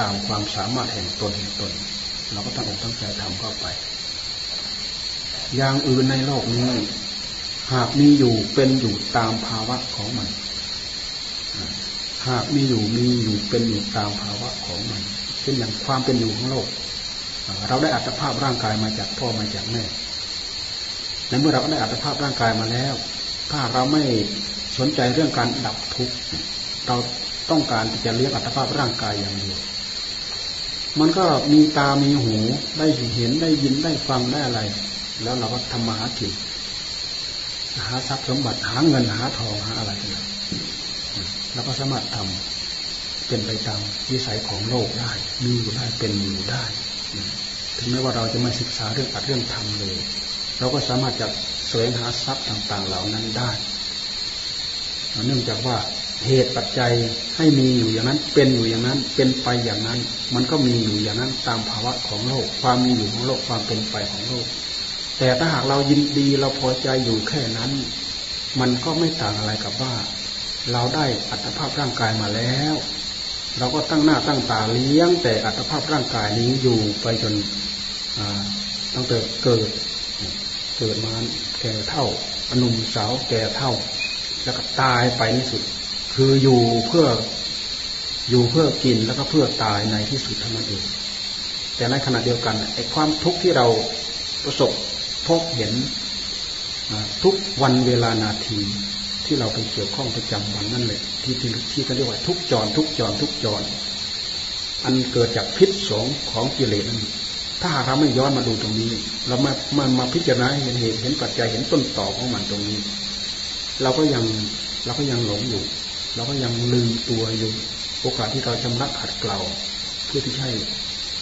ตามความสามารถแห่งตนแห่งตน เราก็ต้องอกตั้งใจทำเข้าไป อย่างอื่นในโลกนี้หากมีอยู่เป็นอยู่ตามภาวะของมัน หากมีอยู่มีอยู่เป็นอยู่ตามภาวะของมันเช่นอย่างความเป็นอยู่ของโลก เราได้อัตภาพร่างกายมาจากพ่อมาจากแม่ในเมื่อเราได้อัตภาพร่างกายมาแล้ว ถ้าเราไม่สนใจเรื่องการดับทุกข์เราต้องการที่จะเลี้ยงอัตภาพร่างกายอย่างเดียวมันก็มีตา มีหู ได้เห็น ได้ยิน ได้ฟัง ได้อะไร แล้วเราก็ทำมาหากินหาทรัพย์สมบัติ หาเงิน หาทอง หาอะไรกัน เราก็สามารถทำเป็นไปตามวิสัยของโลกได้มีอยู่ได้เป็นอยู่ได้ ถึงแม้ว่าเราจะไม่ศึกษาเรื่องอัดเรื่องธรรมเลย เราก็สามารถจะแสวงหาทรัพย์ต่าง ๆ เหล่านั้นได้ เนื่องจากว่าเหตุปัจจัยให้มีอยู่อย่างนั้น เป็นอยู่อย่างนั้น เป็นไปอย่างนั้น มันก็มีอยู่อย่างนั้นตามภาวะของโลก ความมีอยู่ของโลกความเป็นไปของโลก แต่ถ้าหากเรายินดีเราพอใจอยู่แค่นั้น มันก็ไม่ต่างอะไรกับว่า เราได้อัตภาพร่างกายมาแล้ว เราก็ตั้งหน้าตั้งตาเลี้ยง แต่อัตภาพร่างกายนี้อยู่ไปจนตั้งแต่เกิด เกิดมาแก่เท่าอนุมสาวแก่เท่า แล้วก็ตายไปในสุด คืออยู่เพื่ออยู่เพื่อกินแล้วก็เพื่อตายในที่สุดเท่านั้นเองแต่ในขณะเดียวกันไอ้ความทุกข์ที่เราประสบพบเห็นทุกวันเวลานาที ที่เราไปเกี่ยวข้องประจำวันนั่นแหละที่ที่ที่เขาเรียกว่าทุกจรทุกจรทุกจร อันเกิดจากพิษสงของกิเลสนั้นถ้าหากเราไม่ย้อนมาดูตรงนี้ เรามามามาพิจารณาเห็นเหตุเห็นปัจจัยเห็นต้นต่อของมันตรงนี้ เราก็ยังเราก็ยังหลงอยู่ เราก็ยังลืมตัวอยู่ โอกาสที่เราจำรักขัดเกลาเพื่อที่ให้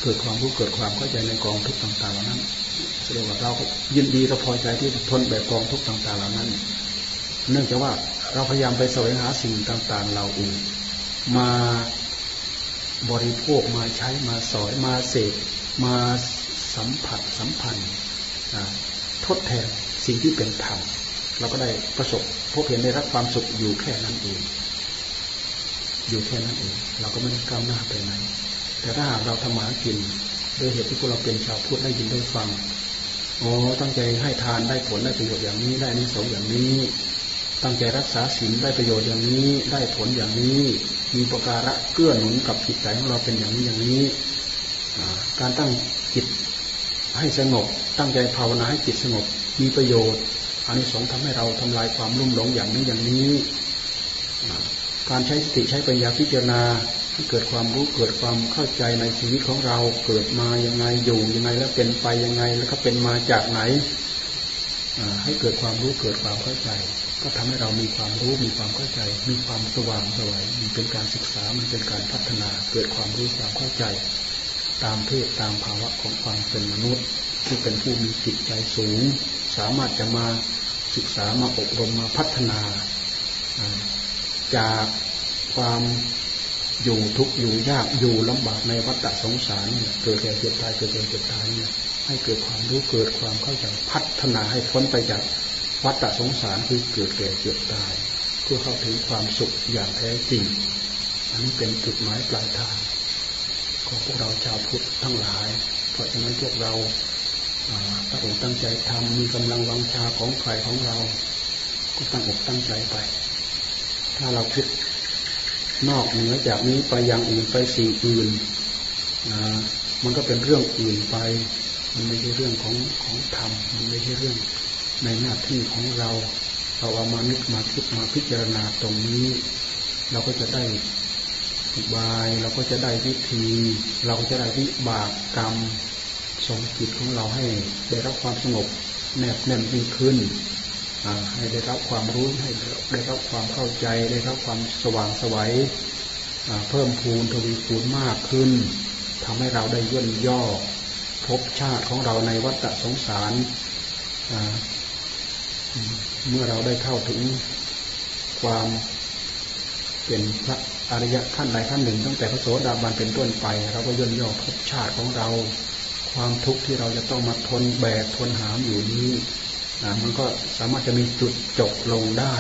เกิดความรู้เกิดความเข้าใจในกองทุกต่างๆเหล่านั้นแสดงว่าเรายินดีเราพอใจที่ทนแบบกองทุกต่างๆเหล่านั้น เนื่องจากว่าเราพยายามไปแสวงหาสิ่งต่าง ๆ เราเองมาบริโภคมาใช้มาสอยมาเสกมาสัมผัสสัมพันธ์ทดแทนสิ่งที่เป็นธรรมเราก็ได้ประสบพบเห็นได้รับความสุขอยู่แค่นั้นเอง อยู่แค่นั้นเอง เราก็ไม่ได้ก้าวหน้าไปไหนแต่ถ้าหากเราทำมากินโดยเหตุที่พวกเราเป็นชาวพุทธได้ยินได้ฟังโอ้ตั้งใจให้ทานได้ผลได้ประโยชน์อย่างนี้ได้นิสงอย่างนี้ ตั้งใจรักษาศีลได้ประโยชน์อย่างนี้ ได้ผลอย่างนี้ มีประการะเกื้อหนุนกับจิตใจของเราเป็นอย่างนี้อย่างนี้ การตั้งจิตให้สงบ ตั้งใจภาวนาให้จิตสงบ มีประโยชน์อันนี้สงทำให้เราทำลายความรุ่มหลงอย่างนี้อย่างนี้ การใช้สติใช้ปัญญาพิจารณาให้เกิดความรู้เกิดความเข้าใจในชีวิตของเราเกิดมายังไงอยู่ยังไงแล้วเป็นไปยังไงแล้วก็เป็นมาจากไหนให้เกิดความรู้เกิดความเข้าใจ ก็ทำให้เรามีความรู้มีความเข้าใจ มีความสว่างสวยมันเป็นการศึกษามันเป็นการพัฒนาเกิดความรู้ความเข้าใจ ตามเพศตามภาวะของความเป็นมนุษย์ ที่เป็นผู้มีจิตใจสูง สามารถจะมาศึกษามาอบรมมาพัฒนา จากความอยู่ทุกข์อยู่ยากอยู่ลำบากในวัฏสงสารเนี่ยเกิดแก่เจ็บตายเกิดแก่เจ็บตายเนี่ยให้เกิดความรู้เกิดความเข้าใจพัฒนาให้พ้นไปจาก วัฏสงสารคือเกิดแก่เจ็บตาย เพื่อเข้าถึงความสุขอย่างแท้จริง อันนี้เป็นจุดหมายปลายทาง ของพวกเราชาวพุทธทั้งหลาย เพราะฉะนั้นพวกเราตั้งอกตั้งใจทำมีกำลังวังชาของใครของเรา ก็ตั้งอกตั้งใจไป ถ้าเราคิดนอกเหนือจากนี้ไปยังอื่นไปสิ่งอื่นมันก็เป็นเรื่องอื่นไป มันไม่ใช่เรื่องของของธรรม มันไม่ใช่เรื่อง ในหน้าที่ของเราเราเอามานึกมาคิดมาพิจารณาตรงนี้ เราก็จะได้บาย เราก็จะได้วิธี เราก็จะได้วิบากกรรมสงจิตของเราให้ได้รับความสงบแนบแน่นยิ่งขึ้นให้ได้รับความรู้ให้ได้รับความเข้าใจ ได้รับความสว่างสวัยเพิ่มพูนทวีคูณมากขึ้นทำให้เราได้ย่นย่อพบชาติของเราในวัฏสงสาร เมื่อเราได้เข้าถึงความเป็นพระอริยะขั้นใดขั้นหนึ่ง ตั้งแต่พระโสดาบันเป็นต้นไป เราก็ย่นย่อพชาติของเรา ความทุกข์ที่เราจะต้องมาทนแบกทนหามอยู่นี้มันก็สามารถจะมีจุดจบลงได้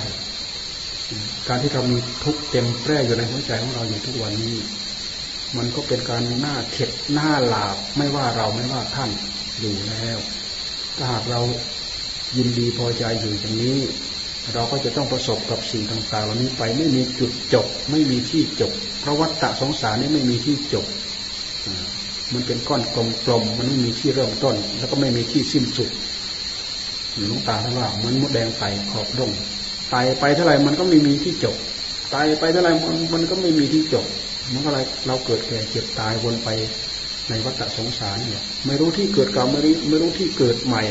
การที่เรามีทุกเต็มแปร่อยู่ในหัวใจของเราอยู่ทุกวันนี้ มันก็เป็นการหน้าเข็ดหน้าหลาบไม่ว่าเราไม่ว่าท่านอยู่แล้วถ้าหากเรา ยินดีพอใจอยู่อย่างนี้ เราก็จะต้องประสบกับสิ่งต่างๆเหล่านี้ไปไม่มีจุดจบ ไม่มีที่จบ เพราะวัฏฏะสงสารนี้ไม่มีที่จบ มันเป็นก้อนกลมๆมันไม่มีที่เริ่มต้น แล้วก็ไม่มีที่สิ้นสุดหลวงตาท่านว่ามือนมดแดงไต่ขอบดงไต่ไปเท่าไหร่มันก็ไม่มีที่จบไต่ไปเท่าไหร่มันมันก็ไม่มีที่จบมันก็อะไรเราเกิดแก่เจ็บตายวนไปในวัฏสงสารเนี่ย ไม่รู้ที่เกิดเก่าไม่รู้ไม่รู้ที่เกิดใหม่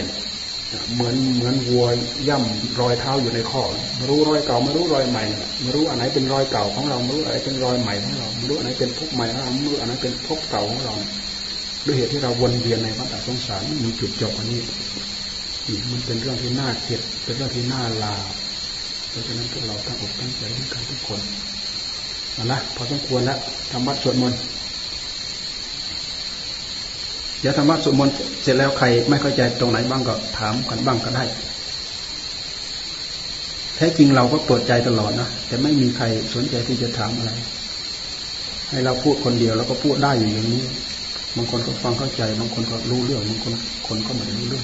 เหมือนเหมือนวัวย่ำรอยเท้าอยู่ในข้อไม่รู้รอยเก่าไม่รู้รอยใหม่ไม่รู้อันไหนเป็นรอยเก่าของเราไม่รู้อะไรเป็นรอยใหม่ของเราไม่รู้อันไหนเป็นพบใหม่ของเราไม่รู้อันไหนเป็นพบเก่าของเราด้วยเหตุที่เราวนเวียนในวัฏสงสารมีจุดจบอันนี้มันเป็นเรื่องที่น่าเจ็บเป็นเรื่องที่น่าลาเพราะฉะนั้นพวกเราตั้งอกตั้งใจด้วยกันทุกคนนะพอสมควรแล้วทำวัดสวดมนต์ ดี๋ยวธรรมะสวดมนต์เสร็จแล้วใครไม่เข้าใจตรงไหนบ้างก็ถามกันบ้างก็ได้ แท้จริงเราก็เปิดใจตลอดนะแต่ไม่มีใครสนใจที่จะถามอะไร ให้เราพูดคนเดียวแล้วก็พูดได้อยู่อย่างนี้ บางคนก็ฟังเข้าใจ บางคนก็รู้เรื่อง บางคนคนก็ไม่รู้เรื่อง